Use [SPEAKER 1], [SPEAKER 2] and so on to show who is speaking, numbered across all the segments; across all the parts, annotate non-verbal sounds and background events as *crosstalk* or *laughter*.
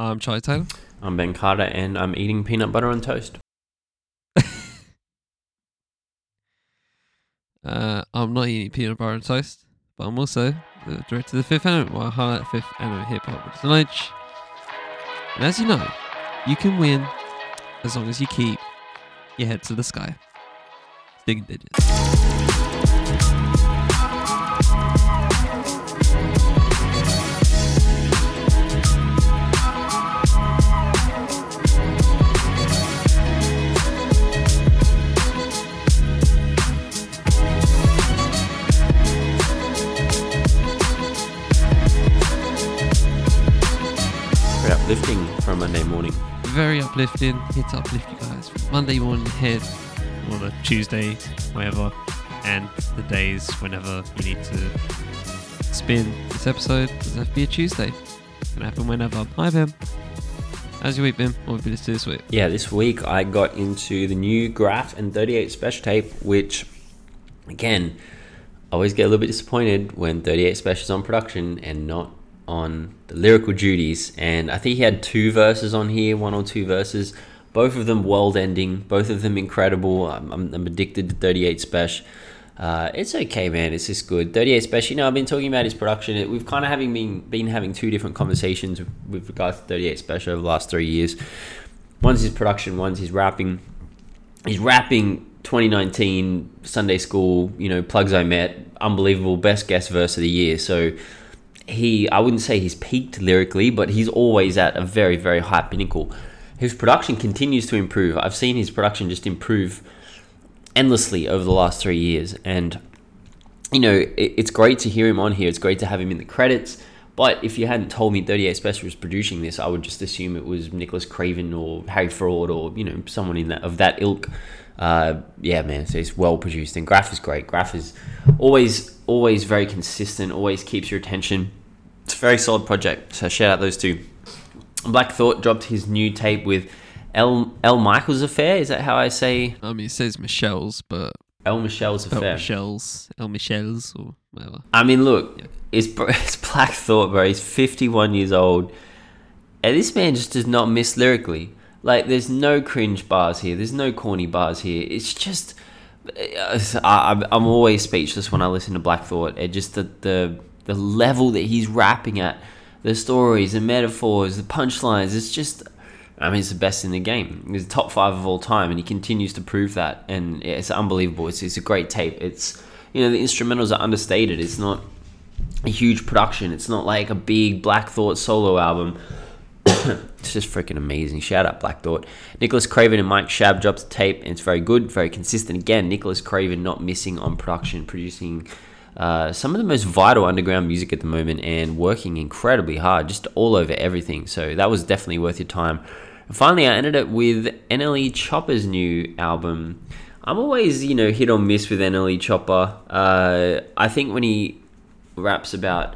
[SPEAKER 1] I'm Charlie Taylor.
[SPEAKER 2] I'm Ben Carter, and I'm eating peanut butter on toast. *laughs*
[SPEAKER 1] Uh, I'm not eating peanut butter and toast, but I'm also the director of the Fifth Element, where I highlight Fifth Element hip hop with knowledge. And as you know, you can win as long as you keep your head to the sky. Sticking digits.
[SPEAKER 2] Very uplifting.
[SPEAKER 1] Here to uplift you guys Monday morning ahead, or a Tuesday, whatever, and the days whenever you need to spin this episode. Doesn't have to be a Tuesday. It Can happen whenever. Hi, Ben. How's your week been? What have you been listening to this week?
[SPEAKER 2] Yeah, this week I got into the new Grafh and 38 Spesh tape, which, again, I always get a little bit disappointed when 38 Spesh is on production and not on the lyrical duties. And I think he had two verses on here, one or two verses, both of them world ending, both of them incredible. I'm, I'm, addicted to 38 Spesh. Uh, it's okay, man. It's just good. 38 Spesh. You know, I've been talking about his production. We've kind of having been been having two different conversations with, with regards to 38 Spesh over the last three years. One's his production, one's his rapping. He's rapping 2019 Sunday School. You know, plugs I met, unbelievable, best guest verse of the year. So he, I wouldn't say he's peaked lyrically, but he's always at a very very high pinnacle. His production continues to improve. I've seen his production just improve endlessly over the last three years. And, you know, it, it's great to hear him on here. It's great to have him in the credits. But if you hadn't told me 38 Spesh was producing this, I would just assume it was Nicholas Craven or Harry Fraud or, you know, someone in that of that ilk. Uh, yeah, man, so it's well produced. And Grafh is great. Grafh is always, always very consistent, always keeps your attention. It's a very solid project. So shout out those two. Black Thought dropped his new tape with L. L. Michael's Affair. Is that how I say
[SPEAKER 1] I mean, it says Michelle's, but
[SPEAKER 2] El
[SPEAKER 1] Michels
[SPEAKER 2] Affair.
[SPEAKER 1] Michelle's, El Michelle's, or whatever.
[SPEAKER 2] I mean, look,
[SPEAKER 1] Yeah.
[SPEAKER 2] it's, *laughs* it's Black Thought, bro. He's 51 years old. And this man just does not miss lyrically. Like, there's no cringe bars here. There's no corny bars here. It's just. Eh, I, I'm- I'm always speechless when I listen to Black Thought. It just the, the the level that he's rapping at, the stories, the metaphors, the punchlines. It's just, I mean, it's the best in the game. He's the top five of all time, and he continues to prove that. And it's unbelievable. It's, it's a great tape. It's you know the instrumentals are understated. It's not a huge production. It's not like a big Black Thought solo album. *coughs* it's just freaking amazing. Shout out Black Thought. Nicholas Craven and Mike Shabb dropped the tape, and it's very good, very consistent. Again, Nicholas Craven not missing on production, producing uh, some of the most vital underground music at the moment, and working incredibly hard, just all over everything. So that was definitely worth your time. And finally, I ended up with NLE Choppa's new album. I'm always, you know, hit or miss with NLE Choppa. Uh, I think when he raps about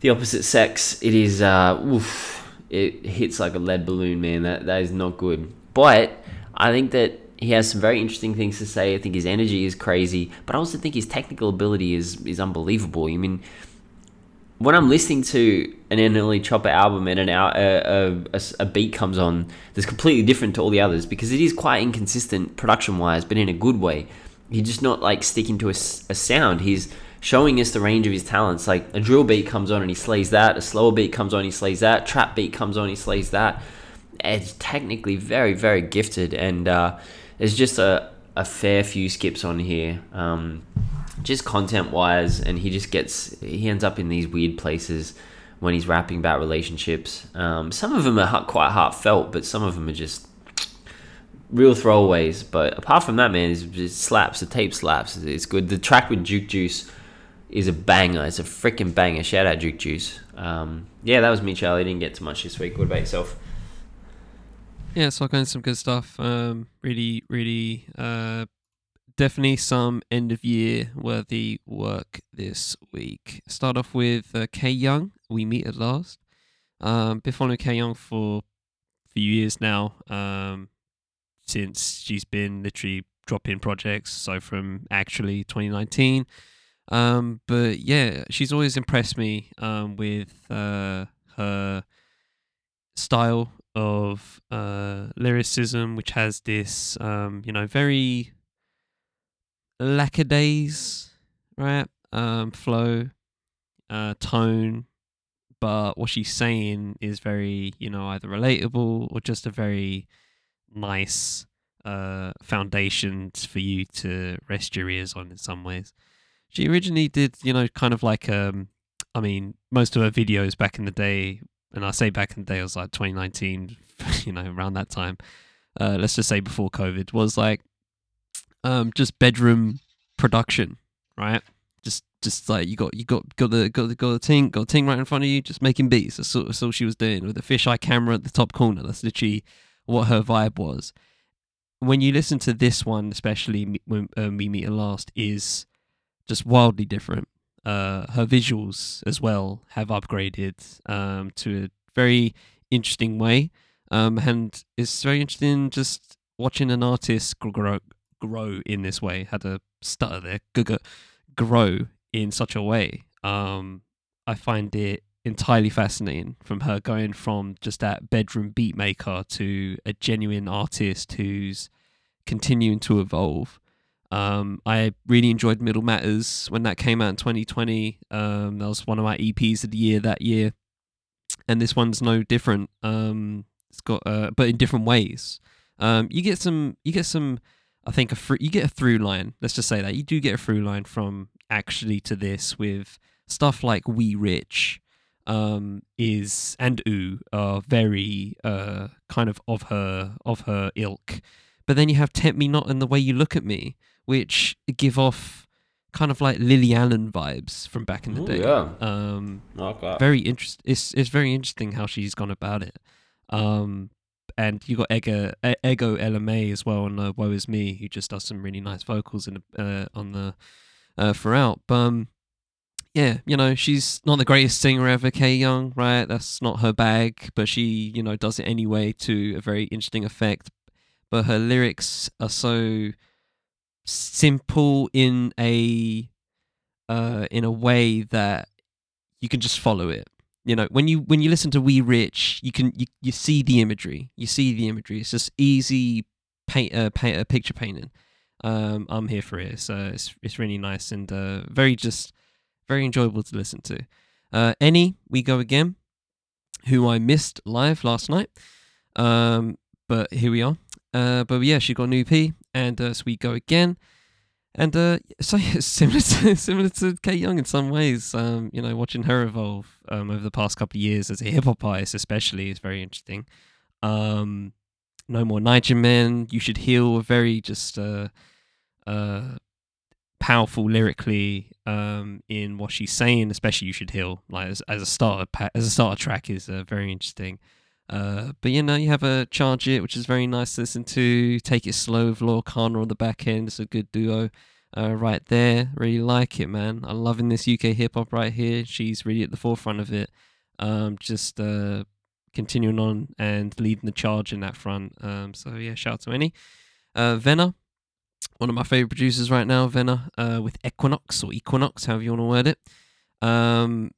[SPEAKER 2] the opposite sex, it is uh, oof, it hits like a lead balloon, man. That that is not good. But I think that he has some very interesting things to say. I think his energy is crazy, but I also think his technical ability is is unbelievable. I mean, when I'm listening to an NLE Choppa album and an hour, a, a, a beat comes on that's completely different to all the others because it is quite inconsistent production wise, but in a good way. He's just not like sticking to a, a sound. He's showing us the range of his talents. Like a drill beat comes on and he slays that. A slower beat comes on, he slays that. Trap beat comes on, he slays that. It's technically very, very gifted, and uh, there's just a, a fair few skips on here. Um, just content wise, and he just gets he ends up in these weird places when he's rapping about relationships. Um, some of them are quite heartfelt, but some of them are just real throwaways. But apart from that, man, it slaps. The tape slaps. It's good. The track with Juke Juice is a banger. It's a freaking banger. Shout out Juke Juice. Um, yeah, that was me, Charlie. Didn't get too much this week. What about yourself?
[SPEAKER 1] Yeah, so I got some good stuff. Um, really, really, uh, definitely some end of year worthy work this week. Start off with uh, Kay Young. We meet at last. Um, been following Kay Young for few years now. Um, since she's been literally dropping projects. So from actually 2019. Um, but yeah, she's always impressed me um, with uh, her style of uh, lyricism, which has this, um, you know, very lackadays, right? Um, flow, uh, tone, but what she's saying is very, you know, either relatable or just a very nice uh, foundations for you to rest your ears on in some ways. She originally did, you know, kind of like, um, I mean, most of her videos back in the day, and I say back in the day, it was like 2019, *laughs* you know, around that time. Uh, let's just say before COVID was like, um, just bedroom production, right? Just, just like you got, you got, got the, got the, got the ting, got the ting right in front of you, just making beats. That's all, that's all she was doing with the fisheye camera at the top corner. That's literally what her vibe was when you listen to this one, especially when um, we meet her last, is just wildly different. Uh, her visuals as well have upgraded um, to a very interesting way, um, and it's very interesting just watching an artist grow grow in this way. Had a stutter there, grow in such a way. Um, I find it entirely fascinating from her going from just that bedroom beat maker to a genuine artist who's continuing to evolve. Um, I really enjoyed Middle Matters when that came out in 2020. Um, that was one of my EPs of the year that year, and this one's no different. Um, it's got, uh, but in different ways. Um, you get some, you get some. I think a fr- you get a through line. Let's just say that you do get a through line from actually to this with stuff like We Rich, um, is and Ooh are very uh, kind of of her of her ilk. But then you have Tempt Me Not and The Way You Look at Me, which give off kind of like Lily Allen vibes from back in the
[SPEAKER 2] Ooh,
[SPEAKER 1] day.
[SPEAKER 2] yeah.
[SPEAKER 1] Um,
[SPEAKER 2] Okay.
[SPEAKER 1] very interest. It's it's very interesting how she's gone about it. Um, and you got Ego Ego Ella May as well on uh, Woe Is Me, who just does some really nice vocals in uh, on the uh, throughout. But um, yeah, you know, she's not the greatest singer ever, Kay Young, right? That's not her bag, but she, you know, does it anyway to a very interesting effect. But her lyrics are so simple in a uh in a way that you can just follow it. You know, when you when you listen to We Rich, you can you, you see the imagery. You see the imagery. It's just easy paint uh, paint uh, picture painting. Um, I'm here for it. So it's it's really nice and uh, very just very enjoyable to listen to. Uh, ENNY, we go again, who I missed live last night. Um, but here we are. Uh, but yeah, she got an EP, and uh, so we go again. And uh, *laughs* so yeah, similar to *laughs* similar to Kate Young in some ways. Um, you know, watching her evolve um, over the past couple of years as a hip hop artist, especially, is very interesting. Um, no more Niger Men. You should heal. Very just uh, uh, powerful lyrically um, in what she's saying. Especially, you should heal. Like as, as a starter pa- as a starter track is uh, very interesting. Uh, but you know, you have a Charge It, which is very nice to listen to. Take It Slow with Laura Connor on the back end. It's a good duo uh, right there. Really like it, man. I'm loving this UK hip hop right here. She's really at the forefront of it. Um, just uh, continuing on and leading the charge in that front. Um, so yeah, shout out to ENNY. Uh, Venna, one of my favorite producers right now, Venna, uh, with Equinox or Equinox, however you want to word it. Um,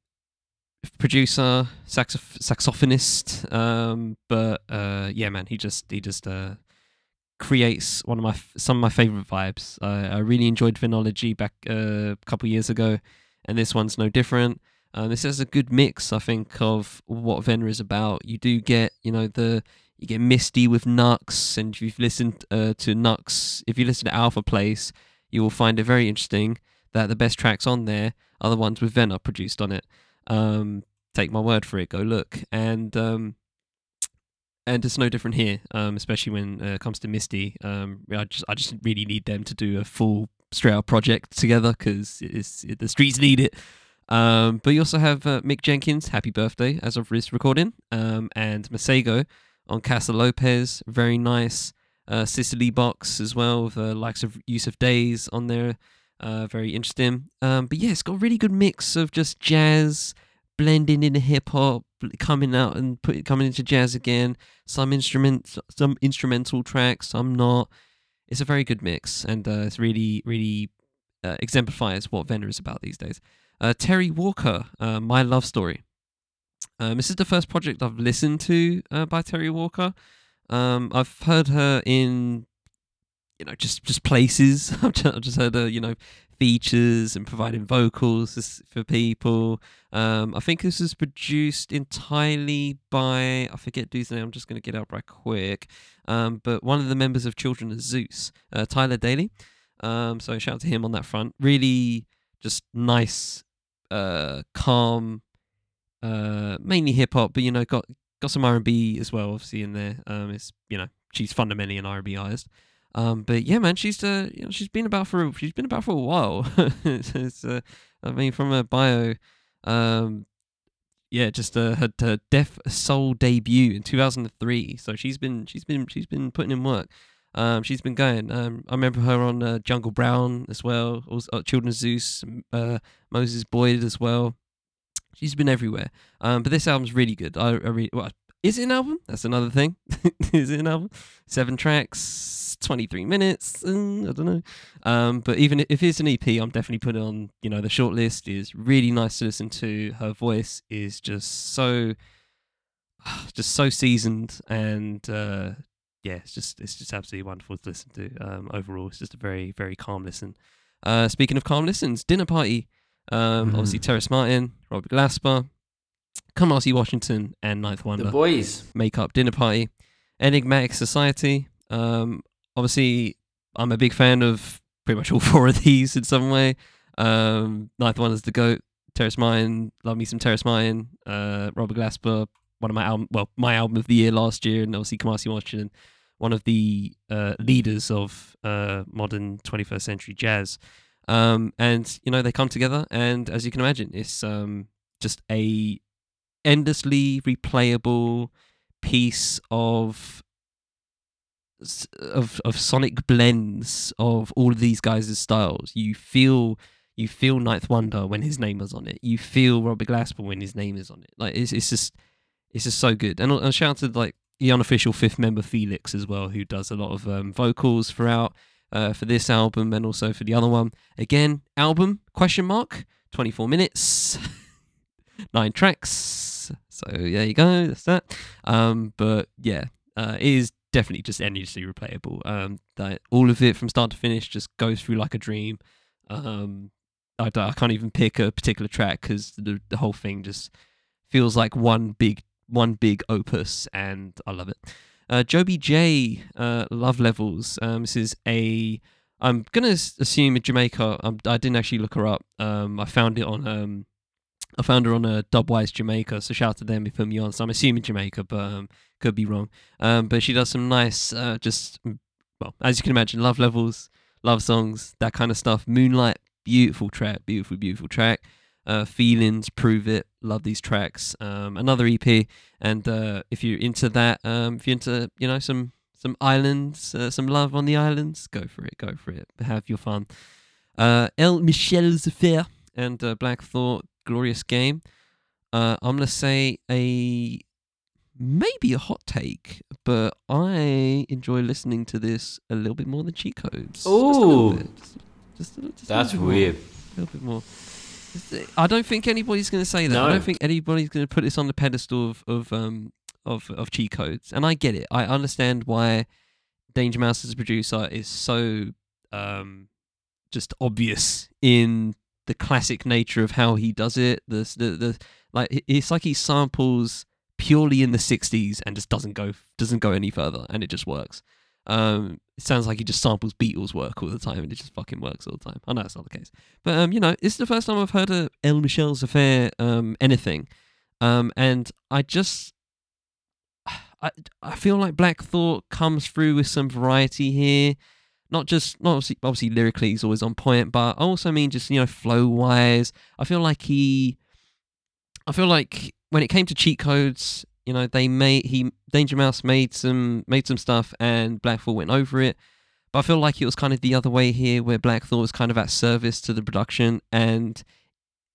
[SPEAKER 1] producer, saxoph- saxophonist, um, but uh, yeah, man, he just he just uh, creates one of my f- some of my favorite vibes. I I really enjoyed Venology back uh, a couple years ago, and this one's no different. Uh, this is a good mix, I think, of what Venna is about. You do get, you know, the you get Misty with Nux, and if you've listened uh, to Nux, if you listen to Alpha Place, you will find it very interesting that the best tracks on there are the ones with Venna produced on it. Um, take my word for it. Go look, and um, and it's no different here. Um, especially when uh, it comes to Misty. Um, I just I just really need them to do a full straight out project together because it's it, the streets need it. Um, but you also have uh, Mick Jenkins, happy birthday as of this recording, um, and Masego on Casa Lopez, very nice. Uh, Sicily box as well, with uh, likes of Yussef Dayes on there, uh, very interesting. Um, but yeah, it's got a really good mix of just jazz blending in hip hop, coming out and put coming into jazz again. Some instruments, some instrumental tracks, some not. It's a very good mix, and uh, it's really, really uh, exemplifies what Venna is about these days. Uh, Terri Walker, uh, My Love Story. Um, this is the first project I've listened to uh, by Terri Walker. Um, I've heard her in, you know, just just places. *laughs* I've just, I've just heard her, you know, features and providing vocals for people. Um, I think this was produced entirely by I forget dude's name. I'm just going to get out right quick. Um, but one of the members of Children of Zeus, uh, Tyler Daley. Um, so shout out to him on that front. Really, just nice, uh, calm, uh, mainly hip hop, but you know, got got some R and B as well, obviously in there. Um, it's you know, she's fundamentally an R and B artist. Um, but yeah, man, she's uh, you know, she's been about for a, she's been about for a while. *laughs* it's, uh, I mean, from her bio, um, yeah, just uh, her, her Def Soul debut in 2003. So she's been she's been she's been putting in work. Um, she's been going. Um, I remember her on uh, Jungle Brown as well. Also, uh, Children of Zeus, uh, Moses Boyd as well. She's been everywhere. Um, but this album's really good. I, I really, well, is it an album? That's another thing. *laughs* is it an album? Seven tracks, 23 minutes. Uh, I don't know. Um, but even if it's an EP, I'm definitely putting it on, you know, the short list is really nice to listen to. Her voice is just so, *sighs* just so seasoned and, uh, yeah, it's just it's just absolutely wonderful to listen to. Um, overall, it's just a very very calm listen. Uh, speaking of calm listens, Dinner Party. Um,
[SPEAKER 2] Mm.
[SPEAKER 1] Obviously, Terrace Martin, Robert Glasper, Kamasi Washington, and Ninth Wonder
[SPEAKER 2] The boys.
[SPEAKER 1] make up Dinner Party, Enigmatic Society. Um, obviously, I'm a big fan of pretty much all *laughs* four of these in some way. Um, Ninth Wonder's the goat. Terrace Martin, love me some Terrace Martin. Uh, Robert Glasper, one of my album, well, my album of the year last year, and obviously Kamasi Washington, one of the uh, leaders of uh, modern 21st century jazz. Um, and you know they come together, and as you can imagine, it's um, just a endlessly replayable piece of of of sonic blends of all of these guys' styles. You feel you feel Ninth Wonder when his name is on it. You feel Robert Glasper when his name is on it. Like it's it's just it's just so good. And I shout out to like the unofficial fifth member Felix as well, who does a lot of um, vocals throughout uh, for this album and also for the other one. Again, album question mark twenty four minutes, *laughs* nine tracks. So there you go. That's that. Um, but yeah, uh, it is definitely just endlessly replayable. Um, that all of it from start to finish just goes through like a dream. Um, I, I can't even pick a particular track because the the whole thing just feels like one big one big opus, and I love it. Uh, Joby Jay, uh, Love Levels. Um, this is a. I'm gonna assume Jamaica. Um, I didn't actually look her up. Um, I found it on. Um, I found her on uh, Dubwise Jamaica. So shout out to them. if me on. So I'm assuming Jamaica, but um, could be wrong. Um, but she does some nice, uh, just mm, well, as you can imagine, love levels, love songs, that kind of stuff. Moonlight, beautiful track, beautiful, beautiful track. Uh, feelings, prove it. Love these tracks. Um, another EP, and uh, if you're into that, um, if you're into you know some some islands, uh, some love on the islands, go for it, go for it. Have your fun. El Michels Affair and Black Thought, Glorious Game. Uh, I'm gonna say a maybe a hot take, but I enjoy listening to this a little bit more than cheat codes. Just a little
[SPEAKER 2] Ooh.
[SPEAKER 1] bit. Just, just just
[SPEAKER 2] That's
[SPEAKER 1] little bit more.
[SPEAKER 2] weird.
[SPEAKER 1] A little bit more. I don't think anybody's going to say that. I don't think anybody's going to put this on the pedestal of of um of of cheat codes. And I get it. I understand why Danger Mouse as a producer is so um just obvious in the classic nature of how he does it. The the, the like it's like he samples purely in the 60s and just doesn't go doesn't go any further and it just works. Um, it sounds like he just samples Beatles work all the time and it just fucking works all the time. I know that's not the case, but um, you know, it's the first time I've heard of El Michels affair um anything, um, and I just *sighs* I I feel like Black Thought comes through with some variety here. Not just not obviously, obviously lyrically he's always on point, but I also mean just you know flow wise. I feel like he, I feel like when it came to cheat codes, you know they made he Danger Mouse made some made some stuff and Black Thought went over it. But I feel like it was kind of the other way here, where Black Thought was kind of at service to the production, and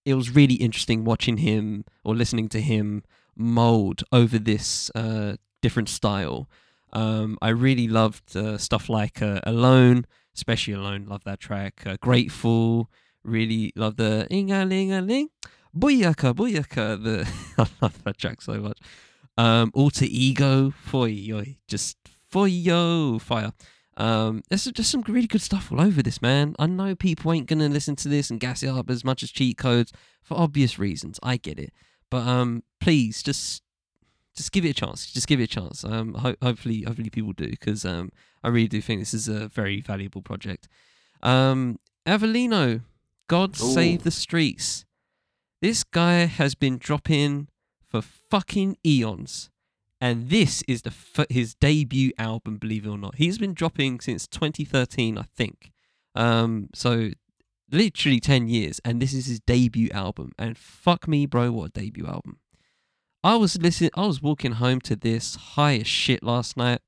[SPEAKER 1] it was really interesting watching him or listening to him mold over this uh, different style. Um, I really loved uh, stuff like uh, Alone, especially Alone. Love that track. Uh, Grateful. Really love the ing linga ling. Booyaka, Booyaka. The *laughs* I love that track so much. Um, Alter Ego, Foy, just Foyo, fire. Um, there's just some really good stuff all over this, man. I know people ain't gonna listen to this and gas it up as much as cheat codes for obvious reasons. I get it, but um, please just just give it a chance. Just give it a chance. Um, ho- hopefully, hopefully people do because um, I really do think this is a very valuable project. Um, Avelino, God
[SPEAKER 2] Ooh.
[SPEAKER 1] save the streets. This guy has been dropping for fucking eons. And this is the f- his debut album, believe it or not. He's been dropping since 2013, I think. Um, so literally 10 years, and this is his debut album. And fuck me, bro, what a debut album! I was listening, I was walking home to this high as shit last night,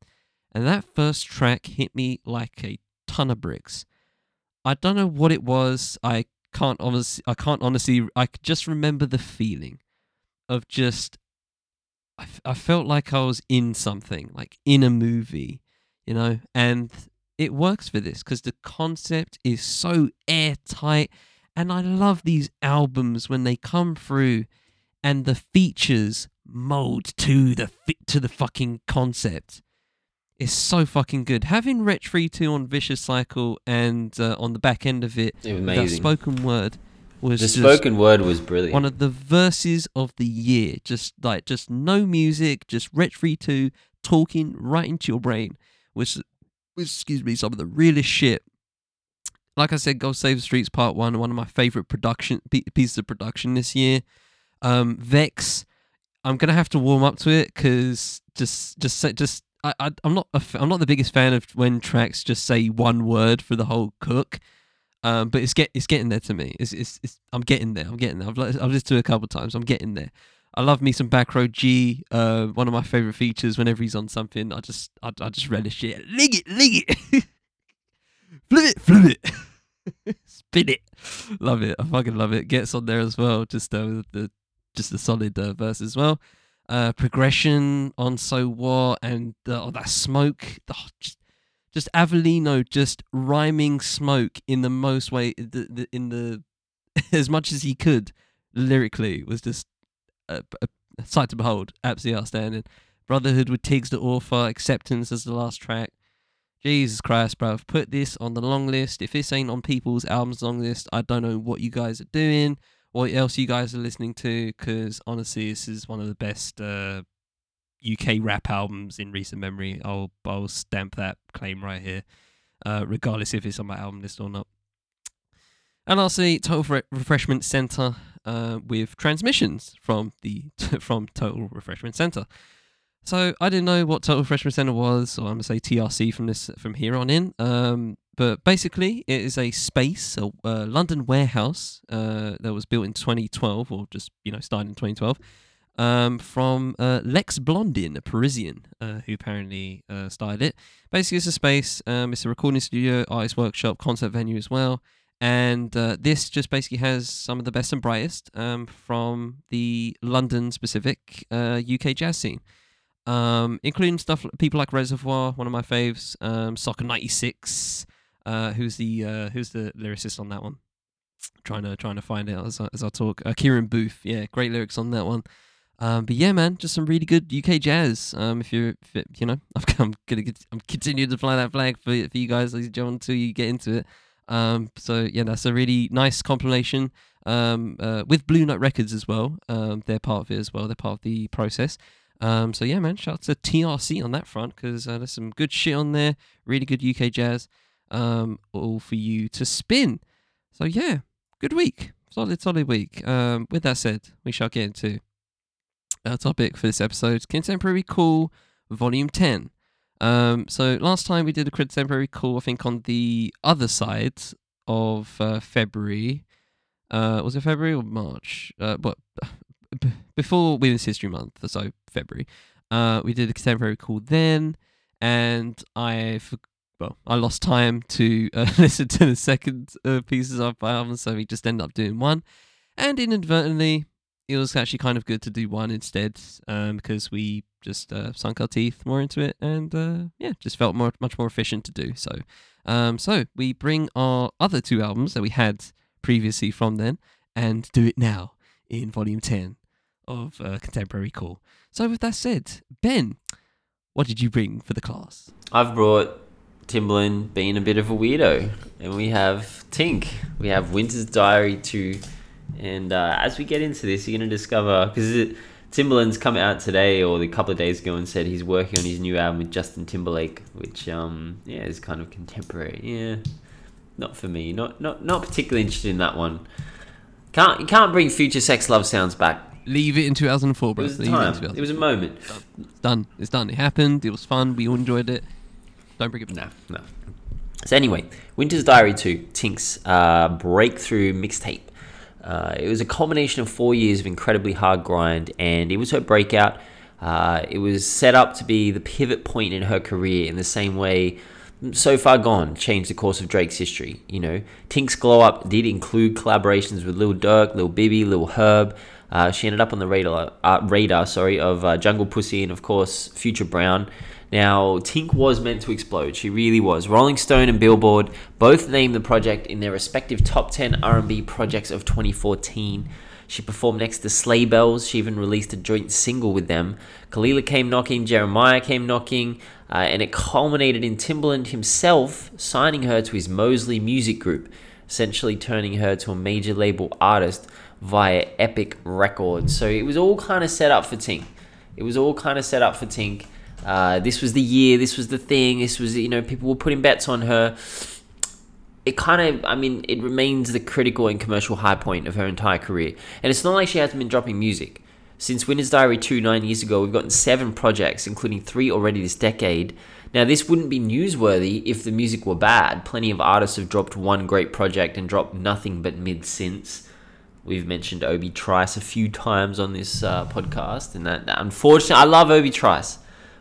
[SPEAKER 1] and that first track hit me like a ton of bricks. I don't know what it was. I can't honestly, I can't honestly, I just remember the feeling of just I, f- I felt like I was in something, like in a movie, you know, and it works for this because the concept is so airtight. And I love these albums when they come through and the features mold to the fi- to the fucking concept. It's so fucking good. Having Wretch 2 on Vicious Cycle and uh, on the back end of it,
[SPEAKER 2] It was
[SPEAKER 1] that spoken word was
[SPEAKER 2] the spoken word was brilliant.
[SPEAKER 1] one of the verses of the year. Just like just no music, just Wretch 2 talking right into your brain. Which, which excuse me, some of the realest shit. Like I said, God Save the Streets Part One, one of my favorite production pieces of production this year. Um, Vex, I'm gonna have to warm up to it because just just just I, I I'm not I'm not the biggest fan of when tracks just say one word for the whole cook. Um, but it's get it's getting there to me. It's, it's, it's I'm getting there. I'm getting there. I've I've listened to it a couple times. I'm getting there. I love me some Backroad Gee. Uh, one of my favorite features. Whenever he's on something, I just I, I just relish it. Lig it, lig it, *laughs* flip it, flip it, *laughs* spin it. Love it. I fucking love it. Gets on there as well. Just uh, the just a solid uh, verse as well. Uh, progression on so what and uh, oh, that smoke. Oh, just just just rhyming smoke in the most way the, the, in the *laughs* as much as he could lyrically was just a, a, a sight to behold. Absolutely outstanding. Brotherhood with Tiggs Da Author, Acceptance as the last track. Jesus Christ, bruv. Put this on the long list. If this ain't on people's albums long list, I don't know what you guys are doing, what else you guys are listening to, because honestly, this is one of the best uh, UK rap albums in recent memory. I'll I'll stamp that claim right here, uh, regardless if it's on my album list or not. And lastly, Total Re- Refreshment Center uh, with transmissions from the *laughs* from Total Refreshment Center. So I didn't know what Total Freshman Center was, or I'm gonna say TRC from this from here on in. Um, but basically, it is a space, a London warehouse uh, that was built in 2012, or just you know started in 2012 um, from uh, Lex Blondin, a Parisian uh, who apparently uh, started it. Basically, it's a space. Um, it's a recording studio, artist workshop, concert venue as well. And uh, this just basically has some of the best and brightest um, from the London specific UK jazz scene, um, including stuff people like Reservoir, one of my faves, um, Soccer '96, uh, who's the uh, who's the lyricist on that one. Trying to trying to find out as I, as I talk. Uh, Kieran Booth, yeah, great lyrics on that one. Um, but yeah, man, just some really good UK jazz. Um, if you're, if you know, *laughs* I'm, I'm gonna, get, I'm continuing to fly that flag for for you guys, ladies and gentlemen, until you get into it. Um, so yeah, that's a really nice compilation. Um, uh, with Blue Note Records as well. Um, they're part of it as well. They're part of the process. Um, so yeah, man, shout out to TRC on that front because uh, there's some good shit on there. Really good UK jazz. Um, all for you to spin. So yeah, good week. Solid, solid week. Um, with that said, we shall get into our topic for this episode contemporary cool volume 10 um so last time we did a contemporary cool i think on the other side of uh, february uh was it february or march uh but b- before women's history month so february uh we did a contemporary call then and i well i lost time to uh, *laughs* listen to the second uh, pieces of my album so we just ended up doing one. And inadvertently it was actually kind of good to do one instead um, because we just uh, sunk our teeth more into it and uh, yeah just felt more much more efficient to do so um, so we bring our other two albums that we had previously from then and do it now in volume 10 of uh, Contemporary Cool. So, with that said, Ben, what did you bring for the class?
[SPEAKER 2] I've brought Timbaland being a bit of a weirdo, and we have Tink. We have Winter's Diary 2. And uh, as we get into this, you're going to discover because Timbaland's come out today or a couple of days ago and said he's working on his new album with Justin Timberlake, which um yeah is kind of contemporary. Yeah, not for me. Not not not particularly interested in that one. Can't you can't bring Future Sex Love Sounds back.
[SPEAKER 1] Leave it in 2004, bro.
[SPEAKER 2] It was
[SPEAKER 1] Leave
[SPEAKER 2] time.
[SPEAKER 1] 2004.
[SPEAKER 2] It was a moment.
[SPEAKER 1] It's done. It's done. It happened. It was fun. We all enjoyed it. Don't bring it back.
[SPEAKER 2] No, no. So anyway, Winter's Diary 2, Tink's uh, breakthrough mixtape. Uh, it was a culmination of four years of incredibly hard grind, and it was her breakout. Uh, it was set up to be the pivot point in her career in the same way So Far Gone changed the course of Drake's history. You know, Tink's glow up did include collaborations with Lil Durk, Lil Bibby, Lil Herb. Uh, she ended up on the radar, uh, radar sorry, of uh, Jungle Pussy and of course Future Brown. Now, Tink was meant to explode. She really was. Rolling Stone and Billboard both named the project in their respective top 10 R&B projects of 2014. She performed next to Sleigh Bells. She even released a joint single with them. Kalila came knocking, Jeremiah came knocking, uh, and it culminated in Timbaland himself signing her to his Mosley Music Group, essentially turning her to a major label artist via Epic Records. So it was all kind of set up for Tink. It was all kind of set up for Tink. Uh, this was the year. This was the thing. This was you know people were putting bets on her. It kind of, I mean, it remains the critical and commercial high point of her entire career. And it's not like she hasn't been dropping music. Since Winter's Diary 2 nine years ago, we've gotten seven projects, including three already this decade. Now, this wouldn't be newsworthy if the music were bad. Plenty of artists have dropped one great project and dropped nothing but mid since. We've mentioned Obi Trice a few times on this uh, podcast, and that, that unfortunately, I love Obi Trice,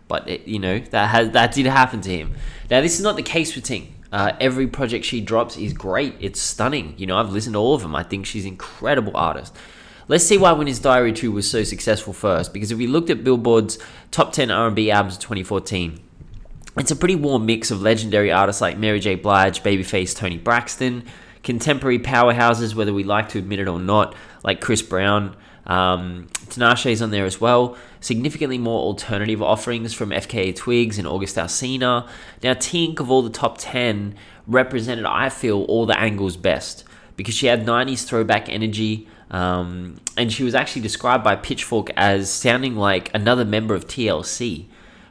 [SPEAKER 2] but it, you know that has that did happen to him. Now, this is not the case with Tink. Uh, every project she drops is great. It's stunning. You know, I've listened to all of them. I think she's an incredible artist. Let's see why Winter's Diary 2 was so successful first. Because if we looked at Billboard's top 10 R&B albums of 2014, it's a pretty warm mix of legendary artists like Mary J. Blige, Babyface, Toni Braxton, contemporary powerhouses, whether we like to admit it or not, like Chris Brown. Um, Tinashe's on there as well. Significantly more alternative offerings from FKA Twigs and August Alsina. Now, Tink of all the top 10 represented, I feel, all the angles best because she had 90s throwback energy. Um, and she was actually described by Pitchfork as sounding like another member of TLC.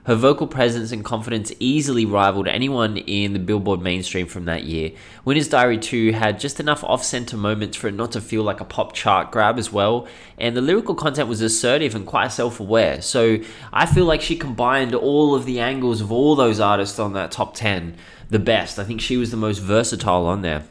[SPEAKER 2] Her vocal presence and confidence easily rivaled anyone in the Billboard mainstream from that year. Winter's Diary 2 had just enough off center moments for it not to feel like a pop chart grab as well, and the lyrical content was assertive and quite self aware. So I feel like she combined all of the angles of all those artists on that top 10 the best. I think she was the most versatile on there.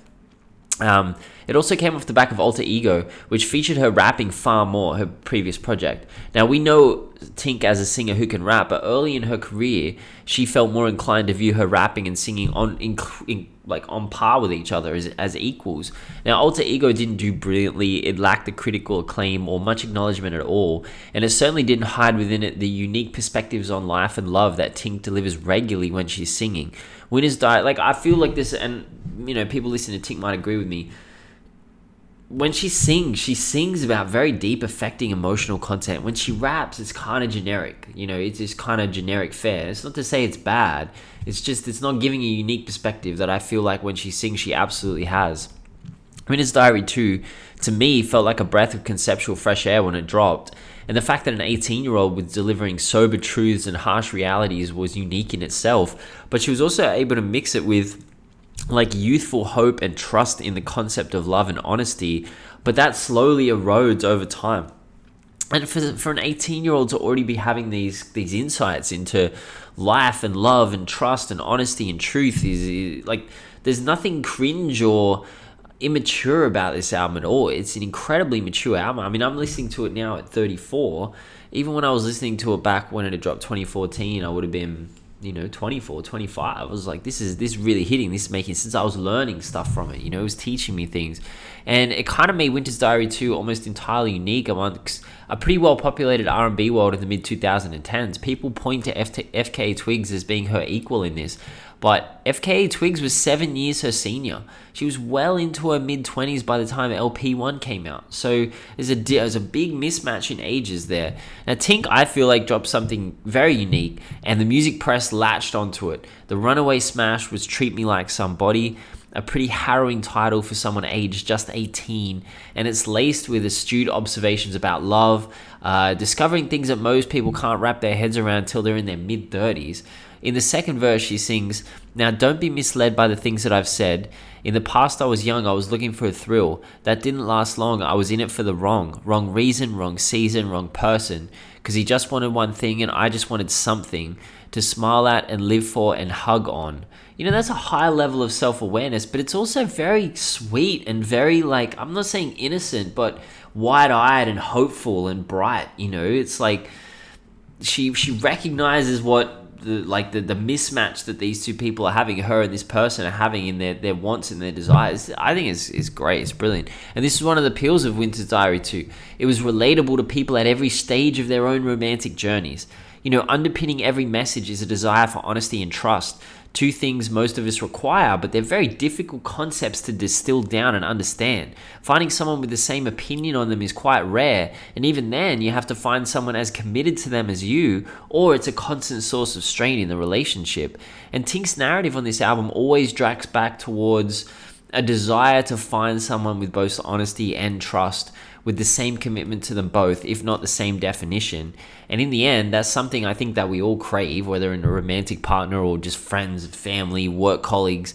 [SPEAKER 2] Um, it also came off the back of Alter Ego, which featured her rapping far more, her previous project. Now, we know Tink as a singer who can rap, but early in her career, she felt more inclined to view her rapping and singing on in, in, like on par with each other as, as equals. Now, Alter Ego didn't do brilliantly, it lacked the critical acclaim or much acknowledgement at all, and it certainly didn't hide within it the unique perspectives on life and love that Tink delivers regularly when she's singing. Winter's Diary, like, I feel like this, and you know, people listening to Tink might agree with me when she sings, she sings about very deep, affecting emotional content. When she raps, it's kind of generic. You know, it's just kind of generic fare. It's not to say it's bad. It's just it's not giving a unique perspective that I feel like when she sings, she absolutely has. Winter's Diary 2, to me, felt like a breath of conceptual fresh air when it dropped. And the fact that an 18 year old was delivering sober truths and harsh realities was unique in itself. But she was also able to mix it with like youthful hope and trust in the concept of love and honesty, but that slowly erodes over time. And for, for an 18 year old to already be having these these insights into life and love and trust and honesty and truth is, is like there's nothing cringe or immature about this album at all. It's an incredibly mature album. I mean, I'm listening to it now at 34. Even when I was listening to it back when it had dropped 2014, I would have been you know 24 25 i was like this is this is really hitting this is making since i was learning stuff from it you know it was teaching me things. And it kind of made winter's diary 2 almost entirely unique amongst a pretty well populated r&b world in the mid 2010s people point to fk twigs as being her equal in this but FKA Twigs was seven years her senior. She was well into her mid 20s by the time LP1 came out. So there's a, there's a big mismatch in ages there. Now, Tink, I feel like, dropped something very unique, and the music press latched onto it. The runaway smash was Treat Me Like Somebody a pretty harrowing title for someone aged just 18, and it's laced with astute observations about love, uh, discovering things that most people can't wrap their heads around until they're in their mid 30s. In the second verse, she sings, Now don't be misled by the things that I've said. In the past, I was young, I was looking for a thrill. That didn't last long, I was in it for the wrong. Wrong reason, wrong season, wrong person. Because he just wanted one thing, and I just wanted something to smile at and live for and hug on. You know, that's a high level of self awareness, but it's also very sweet and very, like, I'm not saying innocent, but wide eyed and hopeful and bright. You know, it's like she she recognizes what the like the, the mismatch that these two people are having, her and this person are having in their, their wants and their desires, I think is is great. It's brilliant. And this is one of the appeals of Winter's Diary 2. It was relatable to people at every stage of their own romantic journeys. You know, underpinning every message is a desire for honesty and trust two things most of us require, but they're very difficult concepts to distill down and understand. Finding someone with the same opinion on them is quite rare, and even then, you have to find someone as committed to them as you, or it's a constant source of strain in the relationship. And Tink's narrative on this album always drags back towards a desire to find someone with both honesty and trust with the same commitment to them both, if not the same definition. And in the end, that's something I think that we all crave, whether in a romantic partner or just friends, family, work colleagues.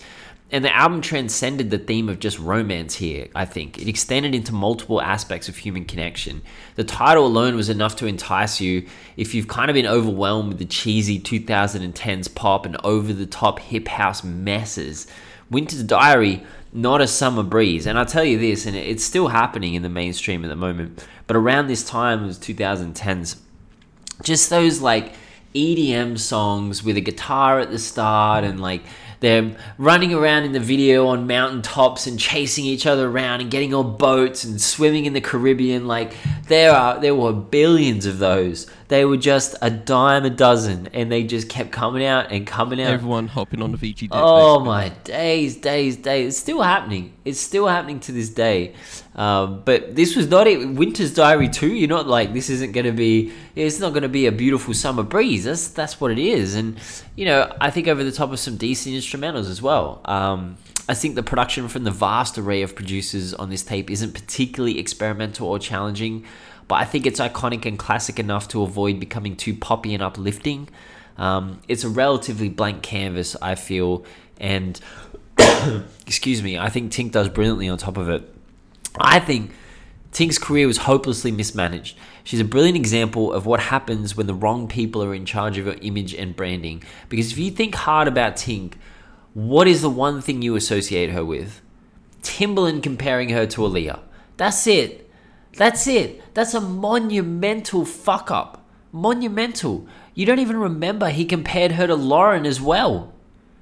[SPEAKER 2] And the album transcended the theme of just romance here, I think. It extended into multiple aspects of human connection. The title alone was enough to entice you if you've kind of been overwhelmed with the cheesy 2010s pop and over the top hip house messes. Winter's Diary not a summer breeze. And I'll tell you this, and it's still happening in the mainstream at the moment, but around this time, it was 2010s, just those like EDM songs with a guitar at the start and like they're running around in the video on mountain tops and chasing each other around and getting on boats and swimming in the Caribbean. Like there are, there were billions of those. They were just a dime a dozen, and they just kept coming out and coming out.
[SPEAKER 1] Everyone hopping on the VG. Deck,
[SPEAKER 2] oh basically. my days, days, days! It's still happening. It's still happening to this day. Um, but this was not it. Winter's Diary two. You're not like this isn't going to be. It's not going to be a beautiful summer breeze. That's that's what it is. And you know, I think over the top of some decent instrumentals as well. Um, I think the production from the vast array of producers on this tape isn't particularly experimental or challenging, but I think it's iconic and classic enough to avoid becoming too poppy and uplifting. Um, it's a relatively blank canvas, I feel, and *coughs* excuse me, I think Tink does brilliantly on top of it. I think Tink's career was hopelessly mismanaged. She's a brilliant example of what happens when the wrong people are in charge of your image and branding. Because if you think hard about Tink, what is the one thing you associate her with? Timbaland comparing her to Aaliyah. That's it. That's it. That's a monumental fuck up. Monumental. You don't even remember he compared her to Lauren as well.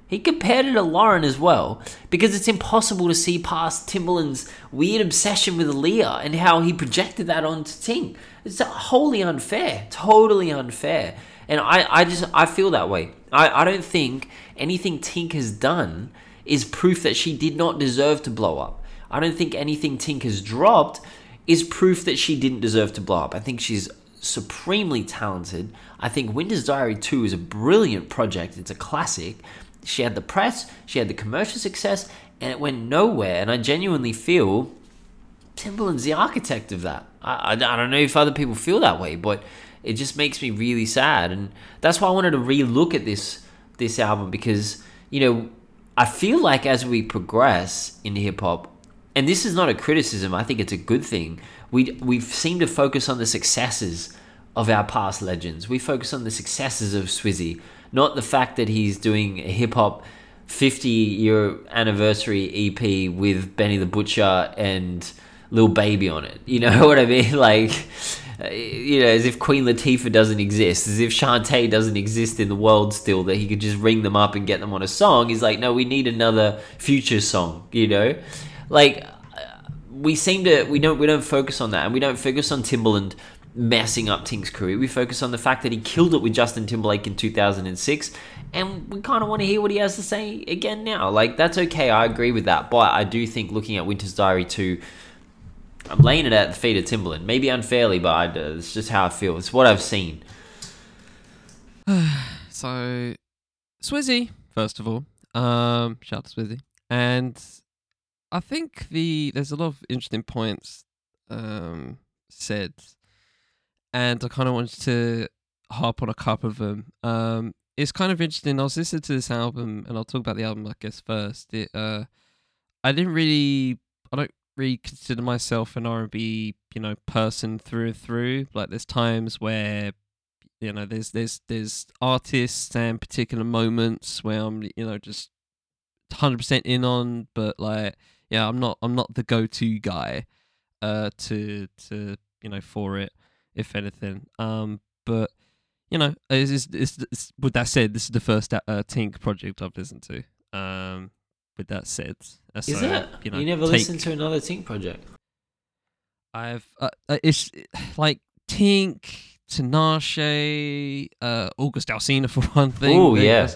[SPEAKER 2] He compared her to Lauren as well because it's impossible to see past Timbaland's weird obsession with Aaliyah and how he projected that onto Tink. It's wholly unfair. Totally unfair. And I, I just I feel that way. I, I don't think anything Tink has done is proof that she did not deserve to blow up. I don't think anything Tink has dropped is proof that she didn't deserve to blow up. I think she's supremely talented. I think Winter's Diary 2 is a brilliant project. It's a classic. She had the press, she had the commercial success, and it went nowhere. And I genuinely feel Timbaland's the architect of that. I, I, I don't know if other people feel that way, but it just makes me really sad. And that's why I wanted to re-look at this this album because you know I feel like as we progress in hip hop, and this is not a criticism, I think it's a good thing. We we seem to focus on the successes of our past legends. We focus on the successes of Swizzy, not the fact that he's doing a hip hop 50 year anniversary EP with Benny the Butcher and Lil Baby on it. You know *laughs* what I mean? *laughs* Like uh, you know, as if Queen Latifah doesn't exist, as if Shanté doesn't exist in the world still, that he could just ring them up and get them on a song. He's like, no, we need another future song, you know? Like, we seem to, we don't, we don't focus on that, and we don't focus on Timbaland messing up Tink's career. We focus on the fact that he killed it with Justin Timberlake in 2006, and we kind of want to hear what he has to say again now. Like, that's okay, I agree with that, but I do think looking at Winter's Diary 2, I'm laying it at the feet of Timbaland. Maybe unfairly, but I, uh, it's just how I feel. It's what I've seen. *sighs*
[SPEAKER 1] so, Swizzy, first of all, um, shout out to Swizzy, and I think the there's a lot of interesting points um, said, and I kind of wanted to harp on a couple of them. Um, it's kind of interesting. I was listening to this album, and I'll talk about the album, I guess, first. It, uh, I didn't really, I don't really consider myself an R&B, you know, person through and through. Like, there's times where, you know, there's there's there's artists and particular moments where I'm, you know, just hundred percent in on, but like, yeah, I'm not I'm not the go-to guy, uh, to to you know for it, if anything. Um, but you know, it's, it's, it's, it's, with that said, this is the first uh, Tink project I've listened to. Um, with that said, uh,
[SPEAKER 2] Is
[SPEAKER 1] so,
[SPEAKER 2] it?
[SPEAKER 1] You, know,
[SPEAKER 2] you never
[SPEAKER 1] take-
[SPEAKER 2] listened to another Tink project?
[SPEAKER 1] I've uh, uh, it's like Tink, Tinashe, uh, August Alsina for one thing.
[SPEAKER 2] Oh yeah,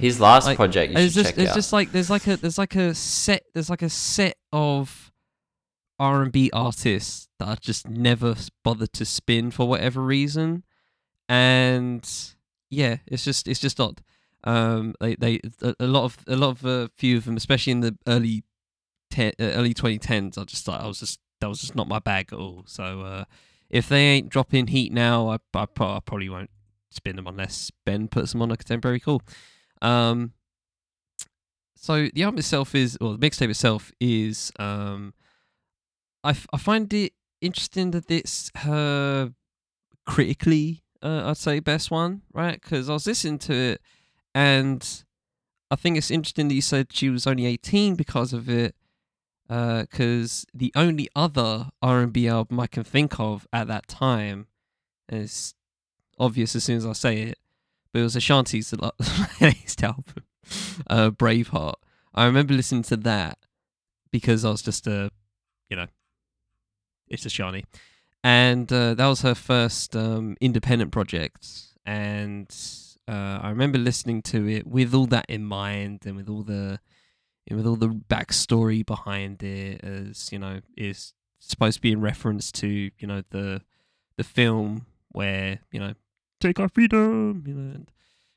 [SPEAKER 2] his last
[SPEAKER 1] like,
[SPEAKER 2] project you
[SPEAKER 1] it's
[SPEAKER 2] should
[SPEAKER 1] just it's
[SPEAKER 2] out.
[SPEAKER 1] just like there's like a there's like a set there's like a set of R and B artists that I just never bothered to spin for whatever reason, and yeah, it's just it's just odd. Um, they they a, a lot of a lot of a few of them, especially in the early ten, uh, early twenty tens, I just thought I was just that was just not my bag at all. So uh, if they ain't dropping heat now, I I, I probably won't spin them unless Ben puts them on a contemporary call. Um, so the album itself is, or the mixtape itself is, um, I, f- I find it interesting that it's her critically, uh, I'd say, best one, right? Because I was listening to it, and I think it's interesting that you said she was only 18 because of it. Because the only other R and B album I can think of at that time is obvious as soon as I say it, but it was Ashanti's *laughs* latest album, uh, Braveheart. I remember listening to that because I was just a, you know, it's Ashanti, and uh, that was her first um, independent project, and uh, I remember listening to it with all that in mind and with all the, with all the backstory behind it, as you know, is supposed to be in reference to you know the, the film where you know take our freedom, you know, and,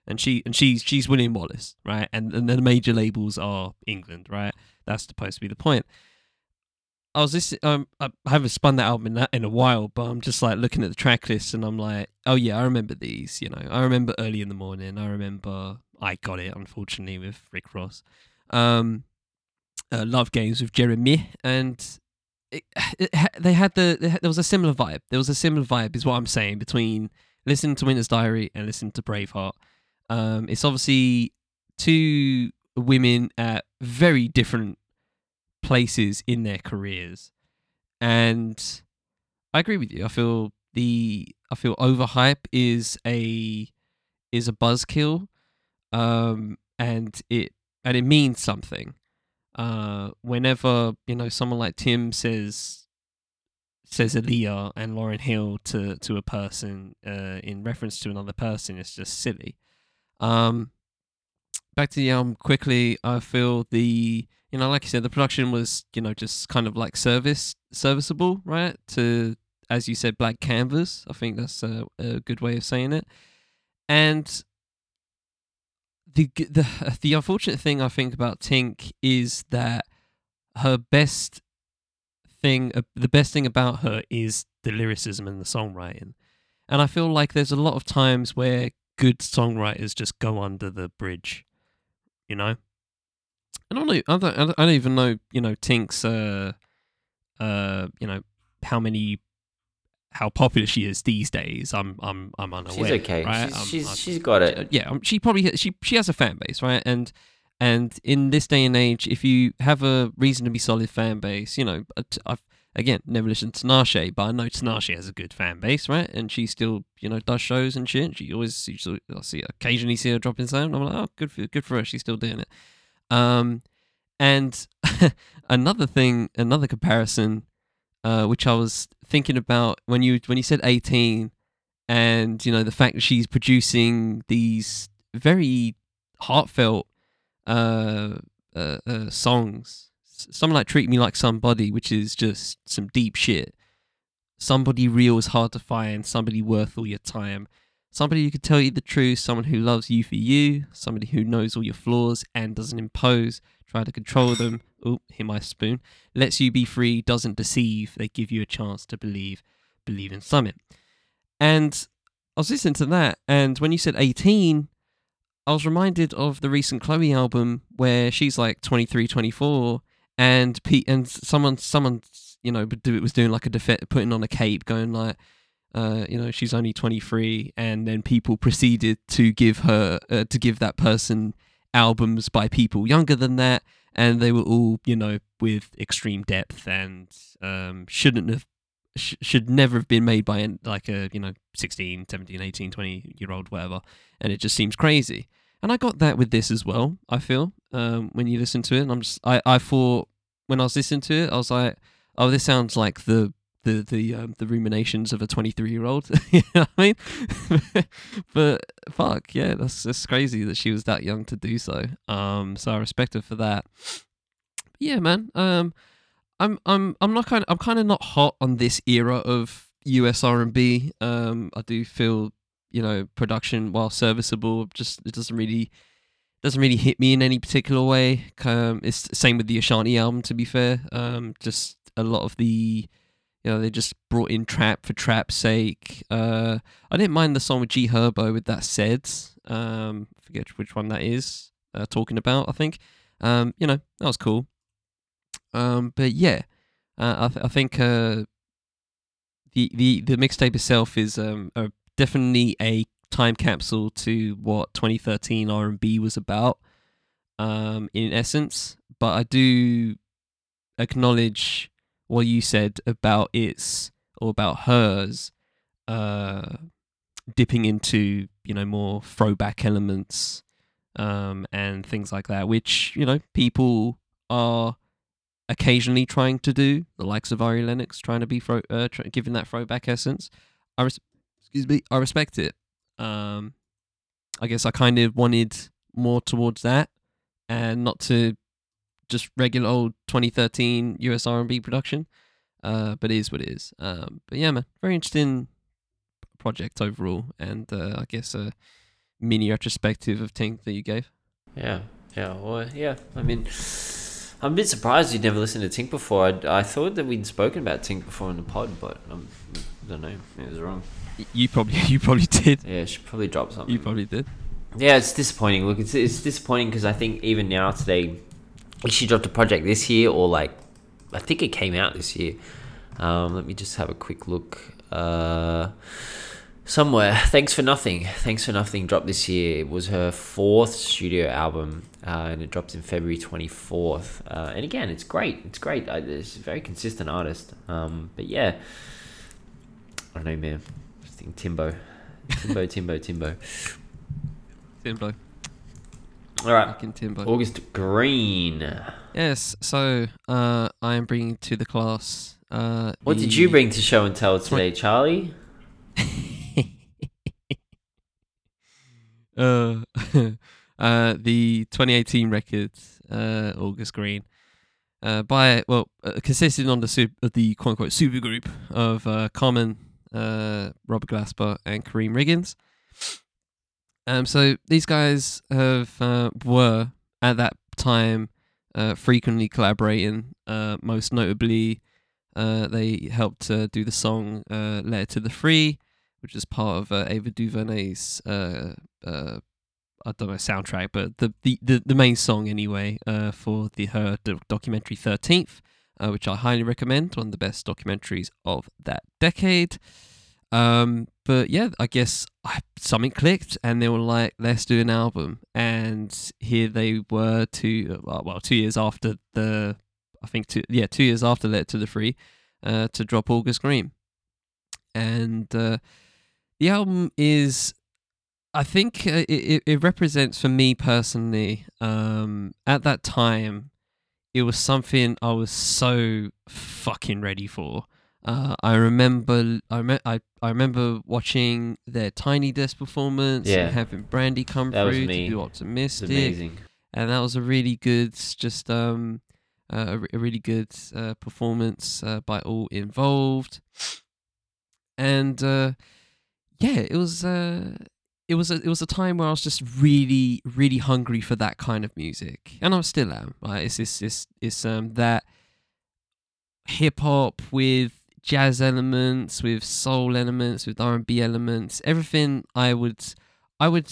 [SPEAKER 1] and she and she's she's William Wallace, right? And and the major labels are England, right? That's supposed to be the point. I was listening. Um, I haven't spun that album in that in a while, but I'm just like looking at the track list, and I'm like, oh yeah, I remember these. You know, I remember early in the morning. I remember I got it, unfortunately, with Rick Ross. Um, uh, Love Games with Jeremy, and it, *sighs* it, they had the there was a similar vibe. There was a similar vibe, is what I'm saying, between listening to Winter's Diary and listening to Braveheart. Um, it's obviously two women at very different places in their careers, and I agree with you. I feel the I feel overhype is a is a buzzkill, um, and it and it means something. Uh, whenever you know someone like Tim says says Aaliyah and Lauryn Hill to to a person uh, in reference to another person, it's just silly. Um, back to the album quickly. I feel the you know, like you said, the production was you know just kind of like service serviceable, right? To as you said, black canvas. I think that's a, a good way of saying it. And the the *sighs* the unfortunate thing I think about Tink is that her best thing, uh, the best thing about her is the lyricism and the songwriting. And I feel like there's a lot of times where good songwriters just go under the bridge, you know. And I don't, I don't- I don't even know, you know, Tink's, uh, uh, you know, how many, how popular she is these days. I'm, I'm, I'm unaware.
[SPEAKER 2] She's okay.
[SPEAKER 1] Right?
[SPEAKER 2] She's, she's, she's got it.
[SPEAKER 1] yeah, um, she probably she she has a fan base, right? And and in this day and age, if you have a reasonably solid fan base, you know, I've again, never listened to Tinashe, but I know Tinashe has a good fan base, right? And she still, you know, does shows and shit. She always, I see, occasionally see her dropping sound. I'm like, oh, good for, good for her. She's still doing it. Um, and *laughs* another thing, another comparison, uh, which I was thinking about when you when you said 18, and you know the fact that she's producing these very heartfelt uh, uh, uh songs. Something like treat me like somebody which is just some deep shit. Somebody real is hard to find somebody worth all your time. Somebody who can tell you the truth someone who loves you for you somebody who knows all your flaws and doesn't impose try to control them. Oh hit my spoon. Lets you be free doesn't deceive. They give you a chance to believe believe in something. And i was listening to that and when you said 18 i was reminded of the recent chloe album where she's like 23 24 and Pete and someone someone you know was doing like a def- putting on a cape going like uh, you know she's only 23 and then people proceeded to give her uh, to give that person albums by people younger than that and they were all you know with extreme depth and um, shouldn't have sh- should never have been made by like a you know 16 17 18 20 year old whatever and it just seems crazy and I got that with this as well. I feel um, when you listen to it, and I'm just I, I thought when I was listening to it, I was like, oh, this sounds like the the the um, the ruminations of a 23 year old. *laughs* you know I mean? *laughs* but fuck yeah, that's that's crazy that she was that young to do so. Um, so I respect her for that. yeah, man. Um, I'm I'm I'm not kind of, I'm kind of not hot on this era of US R&B. Um, I do feel you know production while serviceable just it doesn't really doesn't really hit me in any particular way um, it's same with the ashanti album to be fair um, just a lot of the you know they just brought in trap for trap's sake. Uh, i didn't mind the song with g herbo with that said um, forget which one that is uh, talking about i think. Um, you know that was cool. Um, but yeah uh, I, th- I think uh, the the the mixtape itself is um, definitely a time capsule to what 2013 R&B was about um, in essence. But I do acknowledge what you said about its or about hers uh, dipping into you know more throwback elements um, and things like that which you know people are occasionally trying to do the likes of Ari Lennox trying to be throw, uh, giving that throwback essence I res- excuse me, I respect it. Um, I guess I kind of wanted more towards that, and not to just regular old 2013 US R&B production. Uh, but it is what it is. Um, but yeah, man, very interesting project overall, and uh, I guess a mini retrospective of Tink that you gave.
[SPEAKER 2] Yeah, yeah, well, yeah. I mean, I'm a bit surprised you'd never listened to Tink before. I, I thought that we'd spoken about Tink before in the pod, but um, I don't know. It was wrong.
[SPEAKER 1] You probably *laughs* you probably did.
[SPEAKER 2] Yeah, she probably dropped something.
[SPEAKER 1] You probably did.
[SPEAKER 2] Yeah, it's disappointing. Look, it's it's disappointing because I think even now today, she dropped a project this year or like, I think it came out this year. Um, let me just have a quick look. Uh, somewhere. Thanks for nothing. Thanks for nothing dropped this year. It was her fourth studio album, uh, and it dropped in February twenty fourth. Uh, and again, it's great. It's great. I, it's a very consistent artist. Um, but yeah, I don't know, man think Timbo. Timbo, Timbo, Timbo.
[SPEAKER 1] Timbo.
[SPEAKER 2] All right.
[SPEAKER 1] Fucking Timbo.
[SPEAKER 2] August Greene.
[SPEAKER 1] Yes, so uh, I am bringing to the class. Uh,
[SPEAKER 2] what
[SPEAKER 1] the...
[SPEAKER 2] did you bring to show and tell today, Charlie? *laughs*
[SPEAKER 1] uh, *laughs* uh, the 2018 record, uh, August Greene, uh, by well, uh, consisting on the super, the quote unquote super group of uh, Common, uh, Robert Glasper, and Karriem Riggins. Um, so these guys have uh, were at that time uh, frequently collaborating. Uh, most notably, uh, they helped do the song uh, "Letter to the Free," which is part of uh, Ava DuVernay's I don't know soundtrack, but the the, the, the main song anyway for the her documentary Thirteenth which I highly recommend. One of the best documentaries of that decade. Um, but yeah, I guess I, something clicked, and they were like, "Let's do an album." And here they were, two well, well two years after the, I think two yeah two years after Let to the Free, uh, to drop August Greene, and uh, the album is, I think, uh, it it represents for me personally. Um, at that time, it was something I was so fucking ready for. Uh, I remember, I, rem- I, I remember watching their Tiny Desk performance
[SPEAKER 2] Yeah.
[SPEAKER 1] and having Brandy come
[SPEAKER 2] That was
[SPEAKER 1] through
[SPEAKER 2] me.
[SPEAKER 1] to do
[SPEAKER 2] It's
[SPEAKER 1] Optimistic,
[SPEAKER 2] amazing.
[SPEAKER 1] and that was a really good, just um, uh, a, a really good uh, performance uh, by all involved, and uh, yeah, it was uh, it was a it was a time where I was just really really hungry for that kind of music, and I still am. Right, it's it's it's, it's um that hip hop with jazz elements, with soul elements, with R and B elements, everything I would I would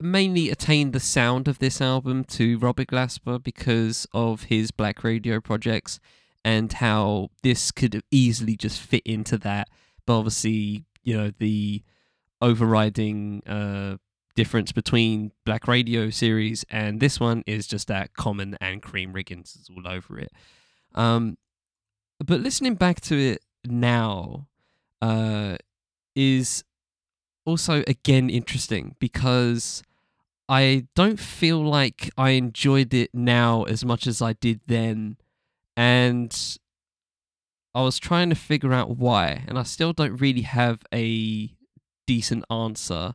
[SPEAKER 1] mainly attain the sound of this album to Robert Glasper because of his Black Radio projects and how this could easily just fit into that. But obviously, you know, the overriding uh, difference between Black Radio series and this one is just that Common and Karriem Riggins is all over it. Um, but listening back to it now uh, is also again interesting because I don't feel like I enjoyed it now as much as I did then, and I was trying to figure out why, and I still don't really have a decent answer.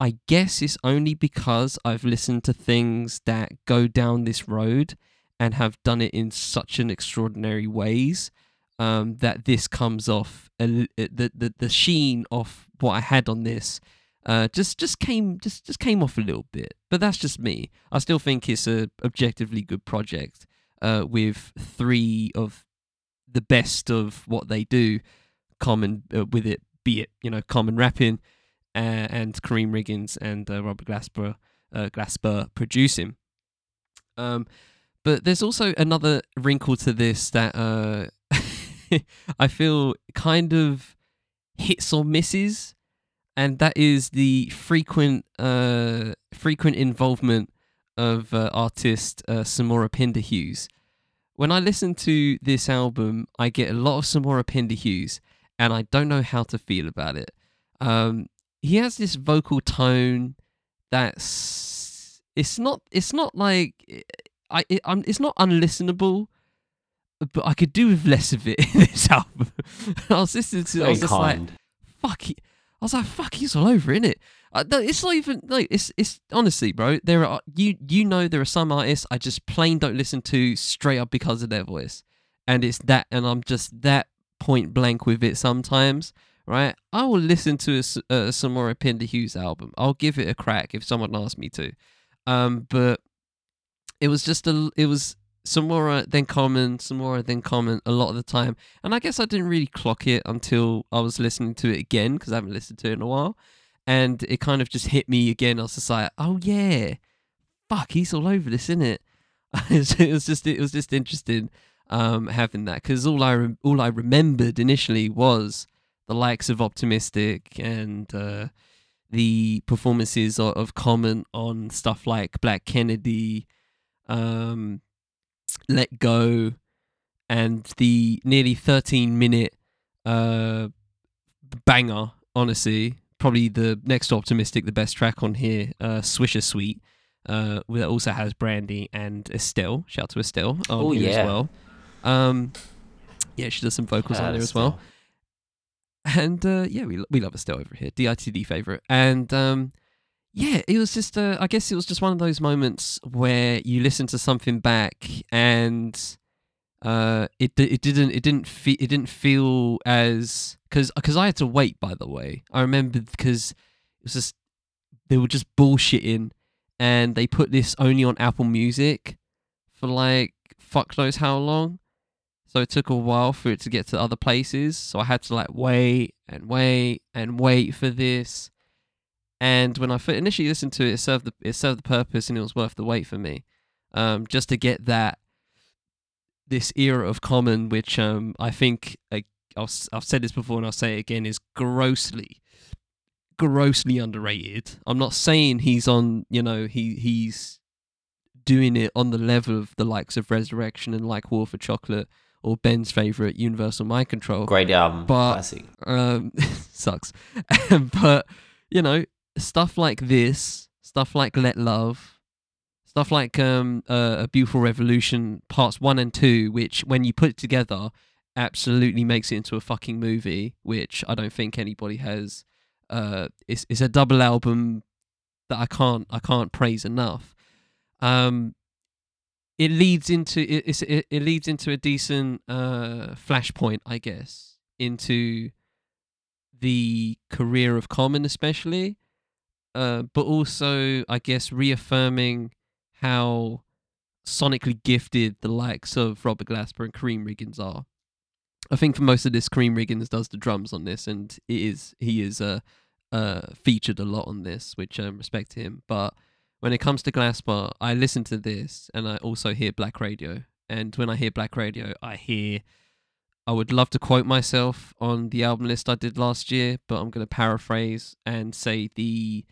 [SPEAKER 1] I guess it's only because I've listened to things that go down this road and have done it in such an extraordinary ways um, that this comes off uh, the, the the sheen of what I had on this uh, just just came just just came off a little bit. But that's just me. I still think it's a objectively good project uh, with three of the best of what they do. Common uh, with it, be it you know common rapping and Karriem Riggins and uh, Robert Glasper uh, Glasper producing. Um, but there's also another wrinkle to this that *laughs* I feel kind of hits or misses, and that is the frequent uh, frequent involvement of uh, artist uh, Samora Pinderhughes. When I listen to this album, I get a lot of Samora Pinderhughes, and I don't know how to feel about it. Um, he has this vocal tone that's it's not it's not like I it, it's not unlistenable, but I could do with less of it *laughs* in this album. I was listening to, it, I was just like, fuck it. I was like, fuck, he's all over, innit? Uh, it's not even like it's it's honestly, bro. There are you you know there are some artists I just plain don't listen to straight up because of their voice, and it's that, and I'm just that point blank with it sometimes. Right, I will listen to a, a Samora Pinderhughes album. I'll give it a crack if someone asks me to. Um, but it was just a it was Samora then Common, Samora then Common a lot of the time, and I guess I didn't really clock it until I was listening to it again because I haven't listened to it in a while, and it kind of just hit me again. I was just like, oh yeah, fuck, he's all over this, isn't it? *laughs* it was just it was just interesting um, having that because all I rem- all I remembered initially was the likes of Optimistic and. Uh, the performances of, of Common on stuff like Black Kennedy, um, Let Go, and the nearly 13 minute uh, banger, honestly. Probably the next Optimistic, the best track on here, uh, Swisher Sweet, uh, that also has Brandy and Estelle. Shout out to Estelle
[SPEAKER 2] Oh,
[SPEAKER 1] here
[SPEAKER 2] yeah.
[SPEAKER 1] as well. Um, yeah, she does some vocals
[SPEAKER 2] Shout
[SPEAKER 1] on
[SPEAKER 2] out
[SPEAKER 1] there as well and uh, yeah, we we love Estelle over here, DITD favorite, and um, yeah, it was just uh, I guess it was just one of those moments where you listen to something back and uh, it it didn't it didn't fe- it didn't feel as because because I had to wait. By the way, I remember because it was just they were just bullshitting, and they put this only on Apple Music for like fuck knows how long. So it took a while for it to get to other places. So I had to like wait and wait and wait for this. And when I initially listened to it, it served the it served the purpose, and it was worth the wait for me, um, just to get that this era of common, which um, I think I'll, s- I've said this before and I'll say it again, is grossly, grossly underrated. I'm not saying he's on, you know, he he's doing it on the level of the likes of Resurrection and like War for Chocolate or Ben's favorite, Universal Mind Control.
[SPEAKER 2] Great album,
[SPEAKER 1] But-
[SPEAKER 2] classic.
[SPEAKER 1] Um, *laughs* sucks. *laughs* but you know, stuff like this, stuff like Let Love, stuff like um, uh, A Beautiful Revolution parts one and two, which when you put together, absolutely makes it into a fucking movie. Which I don't think anybody has. Uh, it's it's a double album that I can't I can't praise enough. Um, it leads into it, it, it leads into a decent uh flashpoint, I guess, into the career of Common, especially, uh, but also I guess reaffirming how sonically gifted the likes of Robert Glasper and Karriem Riggins are. I think for most of this, Karriem Riggins does the drums on this, and it is he is uh, uh, featured a lot on this, which um, respect to him. But when it comes to Glasper, I listen to this and I also hear Black Radio. And when I hear Black Radio, I hear. I would love to quote myself on the album list I did last year, but I'm going to paraphrase and say the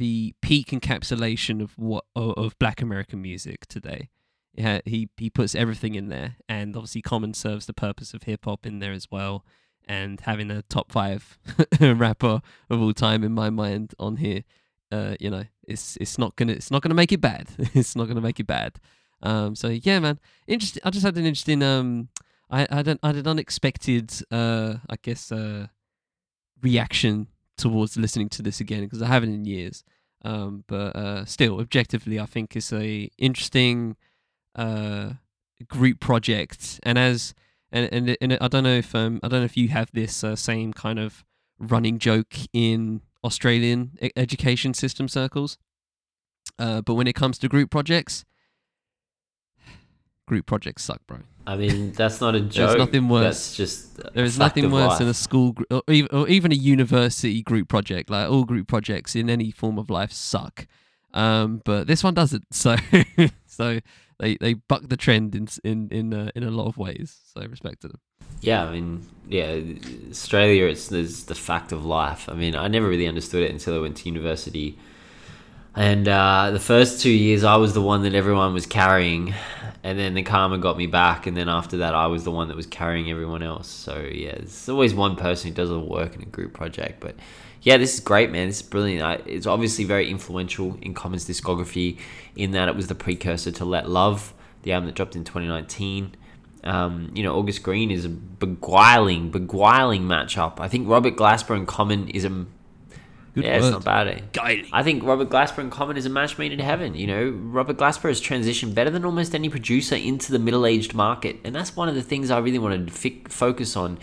[SPEAKER 1] the peak encapsulation of what of Black American music today. Yeah, he he puts everything in there, and obviously Common serves the purpose of hip hop in there as well. And having a top five *laughs* rapper of all time in my mind on here, uh, you know, it's it's not gonna it's not gonna make it bad. *laughs* it's not gonna make it bad. Um, so yeah, man, interesting. I just had an interesting um, I I I had an unexpected uh, I guess uh, reaction towards listening to this again because I haven't in years. Um, but uh, still, objectively, I think it's a interesting uh group project, and as and and, and I don't know if um I don't know if you have this uh, same kind of running joke in Australian education system circles. Uh, but when it comes to group projects, *sighs* group projects suck, bro.
[SPEAKER 2] I mean, that's not a *laughs* joke.
[SPEAKER 1] There's nothing worse.
[SPEAKER 2] That's just
[SPEAKER 1] There is nothing worse
[SPEAKER 2] life.
[SPEAKER 1] than a school gr- or even, or even a university group project. Like all group projects in any form of life suck. Um, but this one doesn't. *laughs* So so they they buck the trend in in in uh, in a lot of ways. So respect to them.
[SPEAKER 2] Yeah, I mean, yeah, Australia, it's, it's the fact of life. I mean, I never really understood it until I went to university. And uh, the first two years, I was the one that everyone was carrying. And then the karma got me back. And then after that, I was the one that was carrying everyone else. So, yeah, there's always one person who does all the work in a group project. But yeah, this is great, man. This is brilliant. It's obviously very influential in Common's discography in that it was the precursor to Let Love, the album that dropped in 2019. Um, you know, August Greene is a beguiling, beguiling matchup. I think Robert Glasper and Common is a
[SPEAKER 1] Good
[SPEAKER 2] yeah, it's not bad. Eh?
[SPEAKER 1] Guiding.
[SPEAKER 2] I think Robert Glasper and Common is a match made in heaven. You know, Robert Glasper has transitioned better than almost any producer into the middle-aged market, and that's one of the things I really wanted to fi- focus on.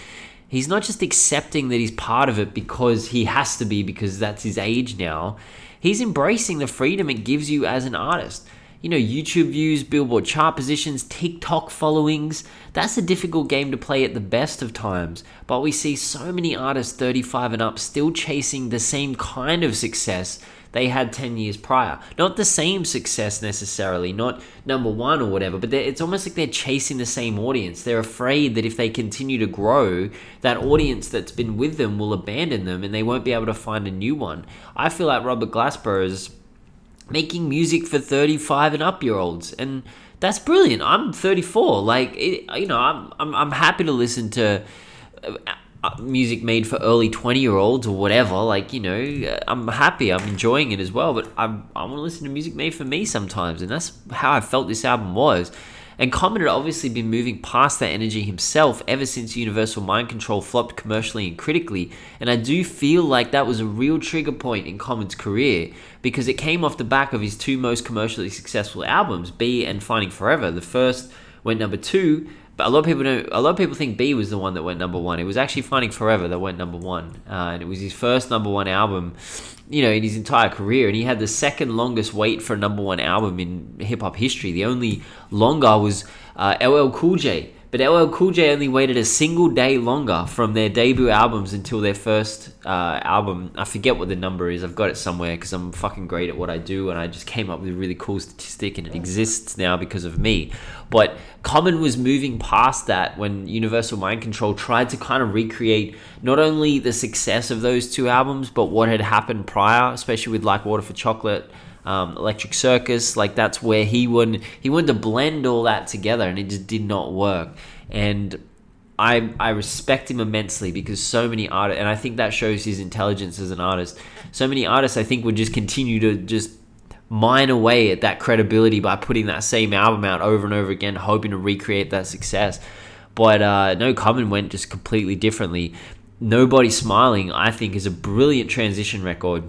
[SPEAKER 2] He's not just accepting that he's part of it because he has to be because that's his age now. He's embracing the freedom it gives you as an artist. You know, YouTube views, Billboard chart positions, TikTok followings. That's a difficult game to play at the best of times. But we see so many artists 35 and up still chasing the same kind of success they had 10 years prior. Not the same success necessarily, not number one or whatever, but it's almost like they're chasing the same audience. They're afraid that if they continue to grow, that audience that's been with them will abandon them and they won't be able to find a new one. I feel like Robert Glasper is making music for 35 and up year olds and that's brilliant. I'm 34 like it, you know I'm, I'm i'm happy to listen to uh, uh, music made for early 20 year olds or whatever like you know uh, i'm happy i'm enjoying it as well but i'm i want to listen to music made for me sometimes and that's how i felt this album was and Common had obviously been moving past that energy himself ever since Universal Mind Control flopped commercially and critically. And I do feel like that was a real trigger point in Common's career because it came off the back of his two most commercially successful albums, Be and Finding Forever. The first went number two, but a lot of people don't. A lot of people think Be was the one that went number one. It was actually Finding Forever that went number one, uh, and it was his first number one album you know, in his entire career, and he had the second longest wait for a number one album in hip hop history. The only longer was uh, LL Cool J, but LL Cool J only waited a single day longer from their debut albums until their first uh, album. I forget what the number is. I've got it somewhere because I'm fucking great at what I do, and I just came up with a really cool statistic, and it exists now because of me. But Common was moving past that when Universal Mind Control tried to kind of recreate not only the success of those two albums, but what had happened prior, especially with Like Water for Chocolate. Um, Electric Circus. Like that's where he wanted he wanted to blend all that together, and it just did not work. And I I respect him immensely because so many artists, and I think that shows his intelligence as an artist. So many artists, I think, would just continue to just mine away at that credibility by putting that same album out over and over again, hoping to recreate that success. But uh, no, Common went just completely differently. Nobody Smiling, I think, is a brilliant transition record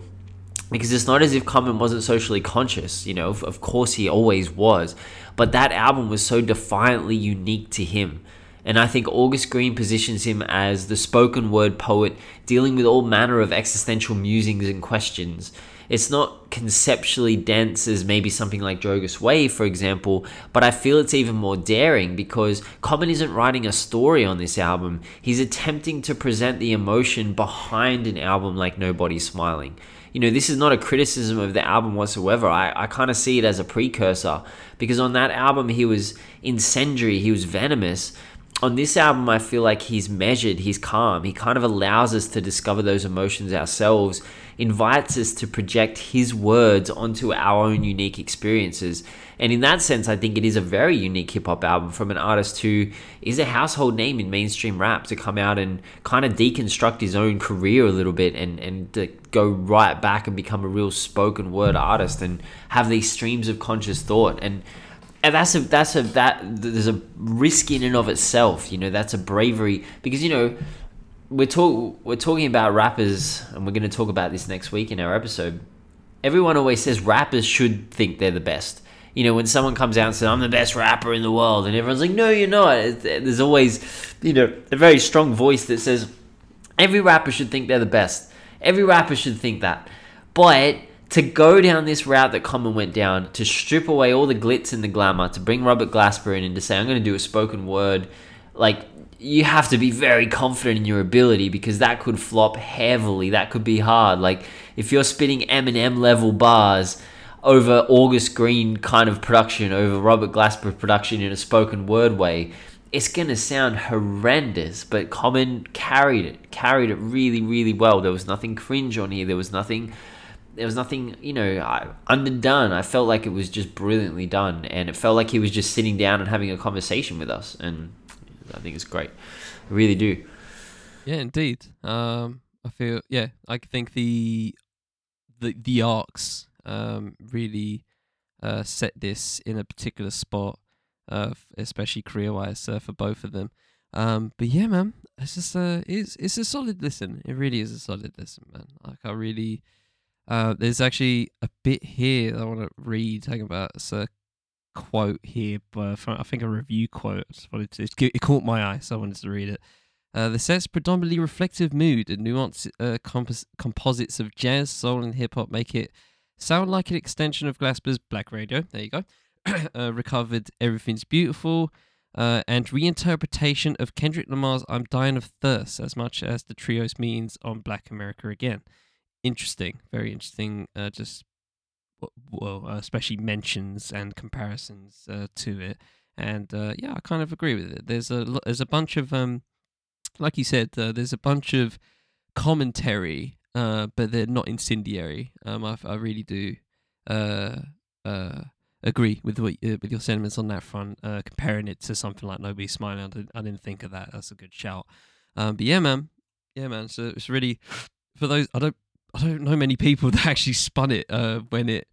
[SPEAKER 2] because it's not as if Common wasn't socially conscious. You know, of course he always was, but that album was so defiantly unique to him. And I think August Greene positions him as the spoken word poet dealing with all manner of existential musings and questions. It's not conceptually dense as maybe something like Jogas Wave, for example, but I feel it's even more daring because Common isn't writing a story on this album. He's attempting to present the emotion behind an album like Nobody's Smiling. You know, this is not a criticism of the album whatsoever. I, I kind of see it as a precursor because on that album he was incendiary, he was venomous, on this album, I feel like he's measured, he's calm. He kind of allows us to discover those emotions ourselves, invites us to project his words onto our own unique experiences. And in that sense, I think it is a very unique hip hop album from an artist who is a household name in mainstream rap to come out and kind of deconstruct his own career a little bit and, and to go right back and become a real spoken word artist and have these streams of conscious thought. And and that's a that's a that there's a risk in and of itself you know that's a bravery. Because you know we're talk we're talking about rappers and we're going to talk about this next week in our episode. Everyone always says rappers should think they're the best. You know when someone comes out and says i'm the best rapper in the world and everyone's like no you're not. Eh, there's always you know a very strong voice that says every rapper should think they're the best. Every rapper should think that. But to go down this route that Common went down, to strip away all the glitz and the glamour, to bring Robert Glasper in and to say, I'm going to do a spoken word, like, you have to be very confident in your ability because that could flop heavily. That could be hard. Like, if you're spitting Eminem level bars over August Greene kind of production, over Robert Glasper production in a spoken word way, it's going to sound horrendous, but Common carried it, carried it really, really well. There was nothing cringe on here. There was nothing there was nothing, you know, underdone. I felt like it was just brilliantly done, and it felt like he was just sitting down and having a conversation with us, and I think it's great. I really do.
[SPEAKER 1] Yeah, indeed. Um, I feel yeah. I think the the the arcs um really uh set this in a particular spot, uh, especially career wise uh, for both of them. Um, but yeah, man, it's just a it's it's a solid listen. It really is a solid listen, man. Like I really uh, there's actually a bit here that I want to read talking about. It's a quote here, but I think a review quote. It caught my eye, so I wanted to read it. Uh, the set's predominantly reflective mood and nuanced uh, compos- composites of jazz, soul, and hip hop make it sound like an extension of Glasper's Black Radio. There you go. *coughs* uh, recovered Everything's Beautiful, uh, and reinterpretation of Kendrick Lamar's I'm Dying of Thirst as much as the trio's means on Black America Again interesting, very interesting. Uh, just well, uh, especially mentions and comparisons uh, to it, and uh, yeah, I kind of agree with it. There's a there's a bunch of um, like you said, uh, there's a bunch of commentary, uh, but they're not incendiary. Um, I I really do uh uh agree with what with your sentiments on that front. Uh, comparing it to something like Nobody Smiling, I didn't, I didn't think of that. That's a good shout. Um, but yeah, man, yeah, man. So it's really for those. I don't I don't know many people *laughs* that actually spun it uh, when it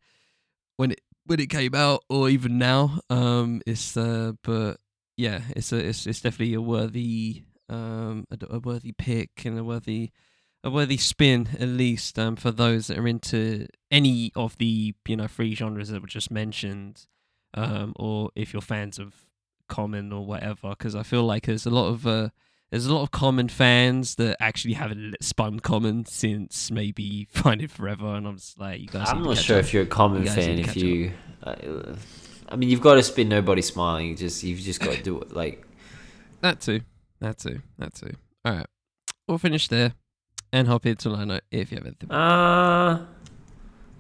[SPEAKER 1] when it when it came out or even now. Um, it's uh, but yeah, it's a it's it's definitely a worthy um a, a worthy pick and a worthy a worthy spin at least um for those that are into any of the you know three genres that were just mentioned um or if you're fans of common or whatever because I feel like there's a lot of uh there's a lot of common fans that actually haven't spun common since maybe *laughs* Finding Forever, and I'm just like, you guys.
[SPEAKER 2] I'm not sure up. if you're a common you fan. If you, uh, I mean, you've got to spin Nobody Smiling. You just you've just got to do it. Like
[SPEAKER 1] that too, that too, that too. All right, we'll finish there and hop into Lino if you have anything.
[SPEAKER 2] Uh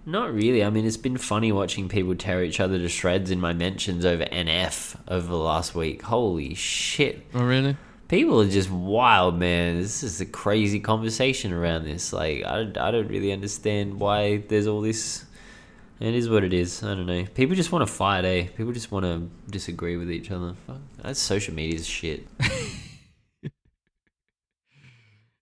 [SPEAKER 2] not really. I mean, it's been funny watching people tear each other to shreds in my mentions over NF over the last week. Holy shit!
[SPEAKER 1] Oh really?
[SPEAKER 2] People are just wild, man. This is a crazy conversation around this. Like, I, I don't really understand why there's all this It is what it is. I don't know. People just want to fight, eh? People just want to disagree with each other. Fuck. That's social media's shit. *laughs*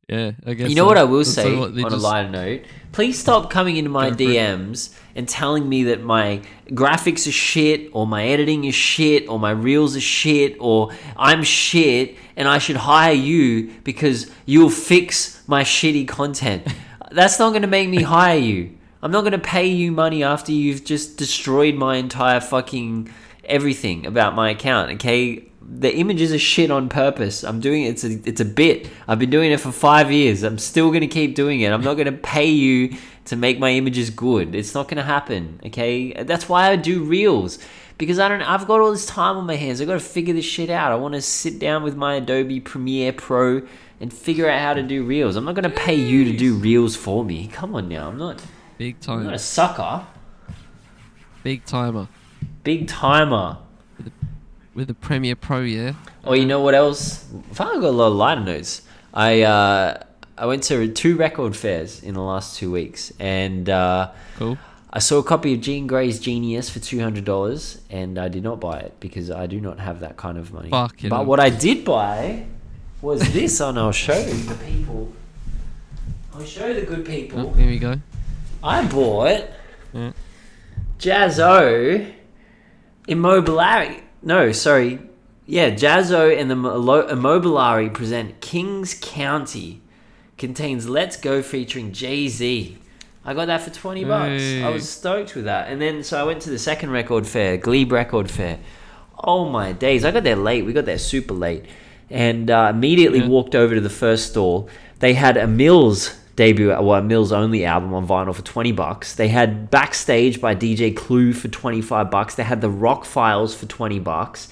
[SPEAKER 1] Yeah, I guess.
[SPEAKER 2] You know
[SPEAKER 1] so.
[SPEAKER 2] what I will
[SPEAKER 1] That's
[SPEAKER 2] say on a lighter note? Please stop coming into my
[SPEAKER 1] Go for it.
[SPEAKER 2] DMs and telling me that my graphics are shit, or my editing is shit, or my reels are shit, or I'm shit, and I should hire you because you'll fix my shitty content. *laughs* That's not going to make me hire you. I'm not going to pay you money after you've just destroyed my entire fucking everything about my account. Okay, the images are shit on purpose. I'm doing it. It's a it's a bit. I've been doing it for five years. I'm still gonna keep doing it. I'm not gonna pay you to make my images good. It's not gonna happen. Okay, that's why I do reels because I don't. I've got all this time on my hands. I've got to figure this shit out. I want to sit down with my Adobe Premiere Pro and figure out how to do reels. I'm not gonna pay you to do reels for me. Come on now. I'm not.
[SPEAKER 1] Big
[SPEAKER 2] I'm not a sucker.
[SPEAKER 1] big timer
[SPEAKER 2] Big timer.
[SPEAKER 1] With the Premiere Pro. Yeah.
[SPEAKER 2] Oh, you know what else? I finally got a lot of lighter notes. I uh, I went to two record fairs in the last two weeks, and uh,
[SPEAKER 1] Cool.
[SPEAKER 2] I saw a copy of Jean Grae's Genius for two hundred dollars, and I did not buy it because I do not have that kind of money.
[SPEAKER 1] Fucking
[SPEAKER 2] but what I did buy was this, and I'll show the people. I'll show the good people.
[SPEAKER 1] Oh, here we go.
[SPEAKER 2] I bought
[SPEAKER 1] Yeah.
[SPEAKER 2] Jaz-O Immobiliari. No, sorry. Yeah, Jaz-O and the Mo- Immobiliari present Kings County. Contains Let's Go featuring Jay Z. I got that for 20 bucks. I was stoked with that. And then, so I went to the second record fair, Glebe Record Fair. Oh my days. I got there late. We got there super late. And uh, immediately
[SPEAKER 1] Yeah.
[SPEAKER 2] walked over to the first stall. They had a Mills debut, uh, well, Mills only album on vinyl for 20 bucks. They had Backstage by DJ Clue for 25 bucks. They had the Rock Files for 20 bucks.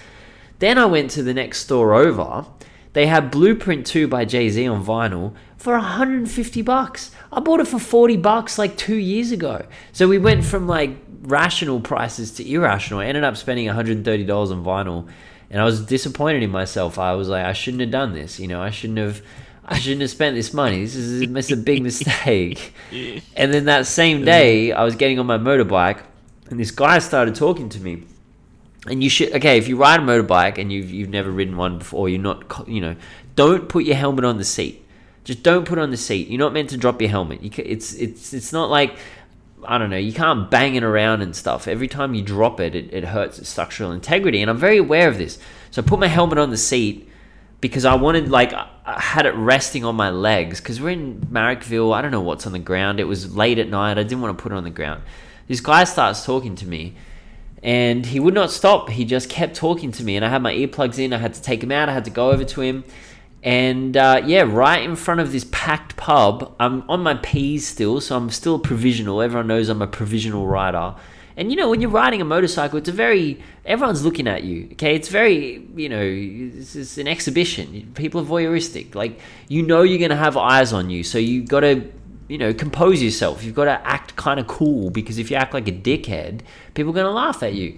[SPEAKER 2] Then I went to the next store over. They had Blueprint 2 by Jay Z on vinyl for 150 bucks. I bought it for 40 bucks like two years ago. So we went from like rational prices to irrational. I ended up spending $130 on vinyl and I was disappointed in myself. I was like, I shouldn't have done this. You know, I shouldn't have. I shouldn't have spent this money. This is it's a big mistake. *laughs* And then that same day, I was getting on my motorbike, and this guy started talking to me. And you should okay if you ride a motorbike and you've you've never ridden one before you're not you know don't put your helmet on the seat. Just don't put it on the seat. You're not meant to drop your helmet. You ca- it's it's it's not like I don't know you can't bang it around and stuff. Every time you drop it it, it hurts its structural integrity. And I'm very aware of this. So I put my helmet on the seat because I wanted like I had it resting on my legs because we're in Marrickville I don't know what's on the ground it was late at night I didn't want to put it on the ground this guy starts talking to me and he would not stop. He just kept talking to me, and I had my earplugs in. I had to take him out. I had to go over to him, and uh, yeah, right in front of this packed pub. I'm on my P's still, so I'm still provisional. Everyone knows I'm a provisional rider. And you know, when you're riding a motorcycle, it's a very everyone's looking at you. Okay, it's very you know, it's, it's an exhibition. People are voyeuristic. Like you know, you're gonna have eyes on you, so you got to you know, compose yourself. You've got to act kind of cool because if you act like a dickhead, people are going to laugh at you.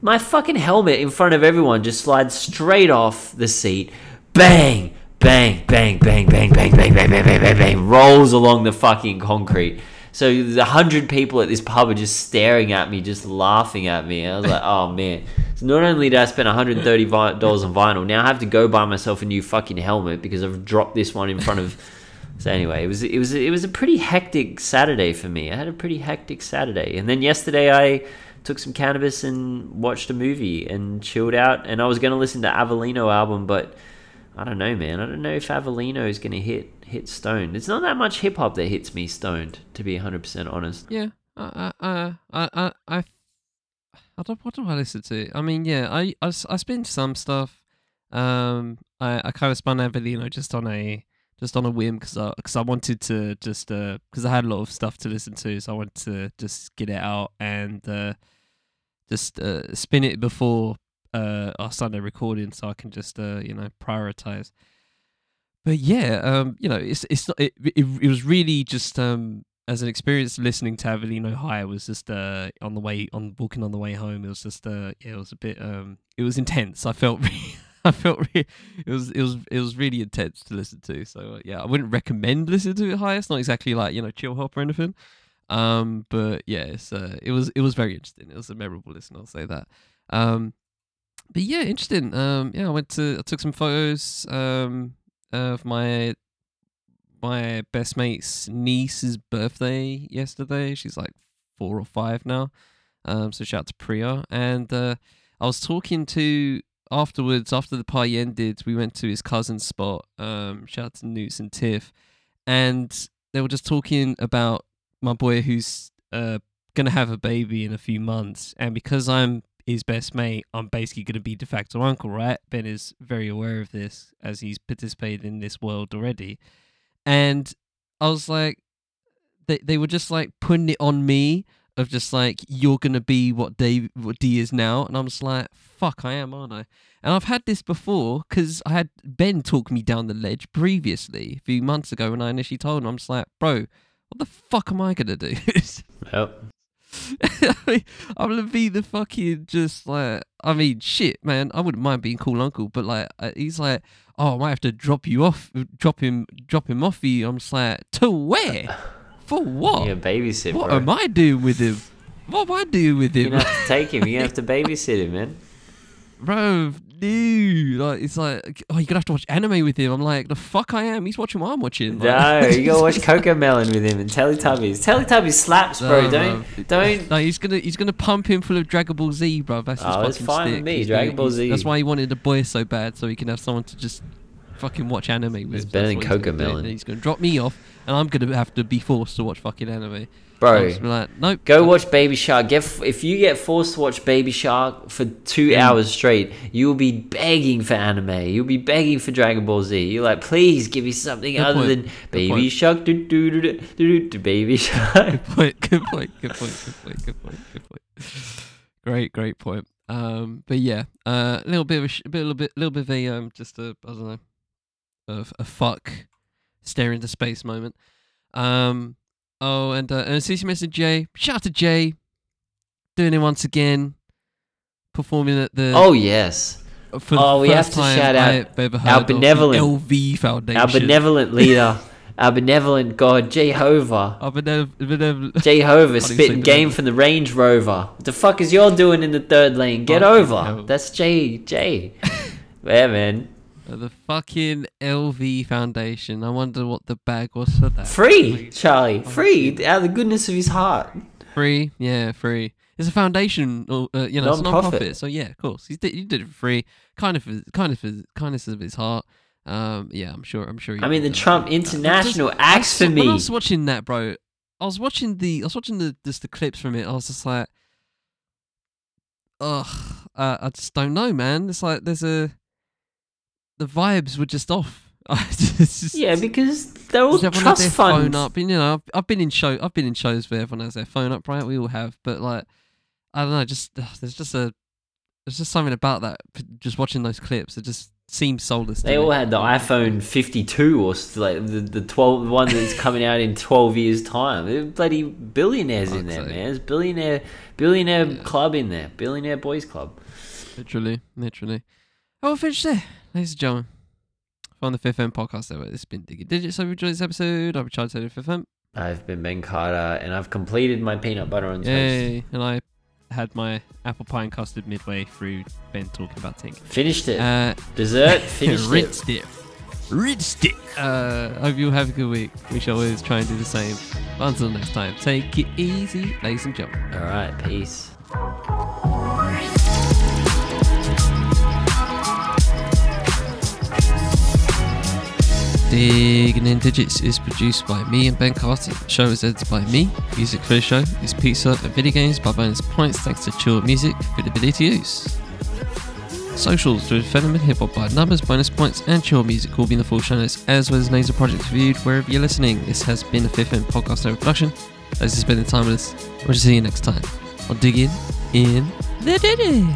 [SPEAKER 2] My fucking helmet in front of everyone just slides straight off the seat. Bang, bang, bang, bang, bang, bang, bang, bang, bang, bang, bang, bang, rolls along the fucking concrete. So the hundred people at this pub are just staring at me, just laughing at me. I was like, *laughs* oh man. So not only did I spend $130 on vinyl, now I have to go buy myself a new fucking helmet because I've dropped this one in front of *laughs* so anyway, it was it was it was a pretty hectic Saturday for me. I had a pretty hectic Saturday, and then yesterday I took some cannabis and watched a movie and chilled out. And I was going to listen to Avelino album, but I don't know, man. I don't know if Avelino is going to hit hit stoned. It's not that much hip hop that hits me stoned, to be hundred percent honest.
[SPEAKER 1] Yeah. I I I I I I don't what do I listen to? I mean, yeah, I I, I spin some stuff. Um, I I kind of spun Avelino just on a just on a whim because I because I wanted to just uh because I had a lot of stuff to listen to, so I wanted to just get it out and uh just uh spin it before uh our Sunday recording, so I can just uh you know prioritize. But yeah, um, you know, it's it's not it, it, it was really just um as an experience listening to Avelino High was just uh on the way on walking on the way home. It was just uh yeah, it was a bit um it was intense. I felt *laughs* re- I felt re- it was it was it was really intense to listen to. So uh, yeah, I wouldn't recommend listening to it high. It's not exactly like you know chill hop or anything. Um, but yeah, it's, uh, it was it was very interesting. It was a memorable listen. I'll say that. Um, but yeah, interesting. Um, yeah, I went to I took some photos um of my my best mate's niece's birthday yesterday. She's like four or five now. Um, so shout out to Priya. And uh, I was talking to afterwards after the party ended. We went to his cousin's spot. Um, shout out to Newts and Tiff, and they were just talking about my boy who's uh gonna have a baby in a few months, and because I'm his best mate, I'm basically gonna be de facto uncle, right? Ben is very aware of this as he's participated in this world already, and I was like, they they were just like putting it on me of just like you're gonna be what Dave what D is now, and I'm just like, fuck, I am, aren't I? And I've had this before because I had Ben talk me down the ledge previously a few months ago when I initially told him, I'm just like, bro, what the fuck am I gonna do? *laughs*
[SPEAKER 2] Yep. *laughs*
[SPEAKER 1] I'm gonna be the fucking just like I mean shit, man. I wouldn't mind being cool uncle, but like uh, he's like, oh, I might have to drop you off, drop him, drop him off for you. I'm just like, to where? For what?
[SPEAKER 2] You gotta babysit,
[SPEAKER 1] what
[SPEAKER 2] bro.
[SPEAKER 1] am I doing with him? What am I doing with him?
[SPEAKER 2] Gonna have to take him. You're have to *laughs* babysit him, man.
[SPEAKER 1] bro? Dude, like it's like, oh, you're gonna have to watch anime with him. I'm like, the fuck I am. He's watching what I'm watching.
[SPEAKER 2] No, you gotta *laughs* watch Cocomelon with him and Teletubbies. Teletubbies slaps, bro.
[SPEAKER 1] No,
[SPEAKER 2] don't,
[SPEAKER 1] bruv.
[SPEAKER 2] don't.
[SPEAKER 1] No, he's gonna he's gonna pump him full of Dragon Ball Z, bro. That's his
[SPEAKER 2] Oh,
[SPEAKER 1] fucking
[SPEAKER 2] it's fine with
[SPEAKER 1] stick.
[SPEAKER 2] me,
[SPEAKER 1] He's
[SPEAKER 2] Dragon Ball Z.
[SPEAKER 1] That's why he wanted a boy so bad, so he can have someone to just fucking watch anime with.
[SPEAKER 2] It's
[SPEAKER 1] That's
[SPEAKER 2] better than
[SPEAKER 1] Coco he's gonna do.
[SPEAKER 2] Cocomelon.
[SPEAKER 1] And He's gonna drop me off, and I'm gonna have to be forced to watch fucking anime.
[SPEAKER 2] Bro,
[SPEAKER 1] like, nope.
[SPEAKER 2] Go watch Baby Shark. Get f- if you get forced to watch Baby Shark for two
[SPEAKER 1] Mm.
[SPEAKER 2] hours straight, you will be begging for anime. You'll be begging for Dragon Ball Z. You're like, please give me something
[SPEAKER 1] Good
[SPEAKER 2] other
[SPEAKER 1] point.
[SPEAKER 2] than Baby. Shark. Do do do do do do Baby *laughs* Shark.
[SPEAKER 1] Good point. Good point. Good point. Good point. Good point. Good point. Great, great point. Um, but yeah, uh, a little bit of a, sh- little bit, little bit of a um, just a I don't know, a, a fuck, stare into space moment. Um, oh, and uh, and message Jay. Shout out to Jay, doing it once again, performing at the
[SPEAKER 2] Oh yes,
[SPEAKER 1] for the
[SPEAKER 2] oh, we
[SPEAKER 1] first
[SPEAKER 2] have to shout out
[SPEAKER 1] I've ever heard
[SPEAKER 2] our benevolent-
[SPEAKER 1] LV Foundation.
[SPEAKER 2] our benevolent leader, our benevolent God, Jehovah. *laughs*
[SPEAKER 1] Our benev- benev- *laughs*
[SPEAKER 2] Jehovah
[SPEAKER 1] Can't even say
[SPEAKER 2] spitting game from the Range Rover. What the fuck is y'all doing in the third lane? Get
[SPEAKER 1] Fucking
[SPEAKER 2] over.
[SPEAKER 1] hell.
[SPEAKER 2] That's J J. *laughs* yeah, man.
[SPEAKER 1] The fucking LV Foundation. I wonder what the bag was for that.
[SPEAKER 2] Free, Charlie. Free. Out of the goodness of his heart.
[SPEAKER 1] Free, yeah, free. It's a foundation, or uh, you know, it's a
[SPEAKER 2] Non-profit.
[SPEAKER 1] non-profit. So yeah, of course, he did. He did it for free, kind of, for- kind of, for kindness of his heart. Um, yeah, I'm sure. I'm sure.
[SPEAKER 2] I mean, the
[SPEAKER 1] that.
[SPEAKER 2] Trump
[SPEAKER 1] Uh, just-
[SPEAKER 2] International acts
[SPEAKER 1] saw-
[SPEAKER 2] for
[SPEAKER 1] When I
[SPEAKER 2] me.
[SPEAKER 1] was watching that, bro, I was watching the, I was watching the just the clips from it. I was just like, ugh, uh, I just don't know, man. It's like there's a, the vibes were just off. *laughs* Just-
[SPEAKER 2] Yeah, because they're all
[SPEAKER 1] Does everyone have
[SPEAKER 2] trust
[SPEAKER 1] their
[SPEAKER 2] funds.
[SPEAKER 1] phone up? And, you know, I've, I've been in show, I've been in shows where everyone has their phone up, right? We all have, but like, I don't know, just ugh, there's just a, there's just something about that. Just watching those clips, it just seems soulless.
[SPEAKER 2] They all
[SPEAKER 1] me.
[SPEAKER 2] had the iPhone 52 or like the the 12 the one that's coming out in 12 years time. There are bloody billionaires in there,
[SPEAKER 1] sake.
[SPEAKER 2] man. There's billionaire billionaire
[SPEAKER 1] Yeah.
[SPEAKER 2] club in there. Billionaire boys club.
[SPEAKER 1] literally, literally. Oh, we'll finish there, ladies and gentlemen. From the Fifth M podcast, ever. It's been Digging Digits. So, if you enjoyed this episode, I've been Charlie Taylor, Fifth M.
[SPEAKER 2] I've been Ben Carter and I've completed my peanut butter on toast.
[SPEAKER 1] Yay! And I had my apple pie and custard midway through Ben talking about Tink.
[SPEAKER 2] Finished it.
[SPEAKER 1] Uh,
[SPEAKER 2] Dessert *laughs* finished it.
[SPEAKER 1] rinsed it. Rinsed it. Uh, hope you all have a good week. We shall always try and do the same. But until next time, take it easy, ladies and gentlemen.
[SPEAKER 2] All right, peace.
[SPEAKER 1] Digging in Digits is produced by me and Ben Carter. The show is edited by me. Music for the show is Pizza and Video Games by bonus points thanks to Chillhop Music for the ability to use. Socials with Phenomen Hip Hop by numbers, bonus points, and Chillhop Music will be in the full show notes as well as names of projects reviewed wherever you're listening. This has been a Fifth End podcast over production. Thanks for spending time with us. We'll see you next time. I'll dig in in the Diddy.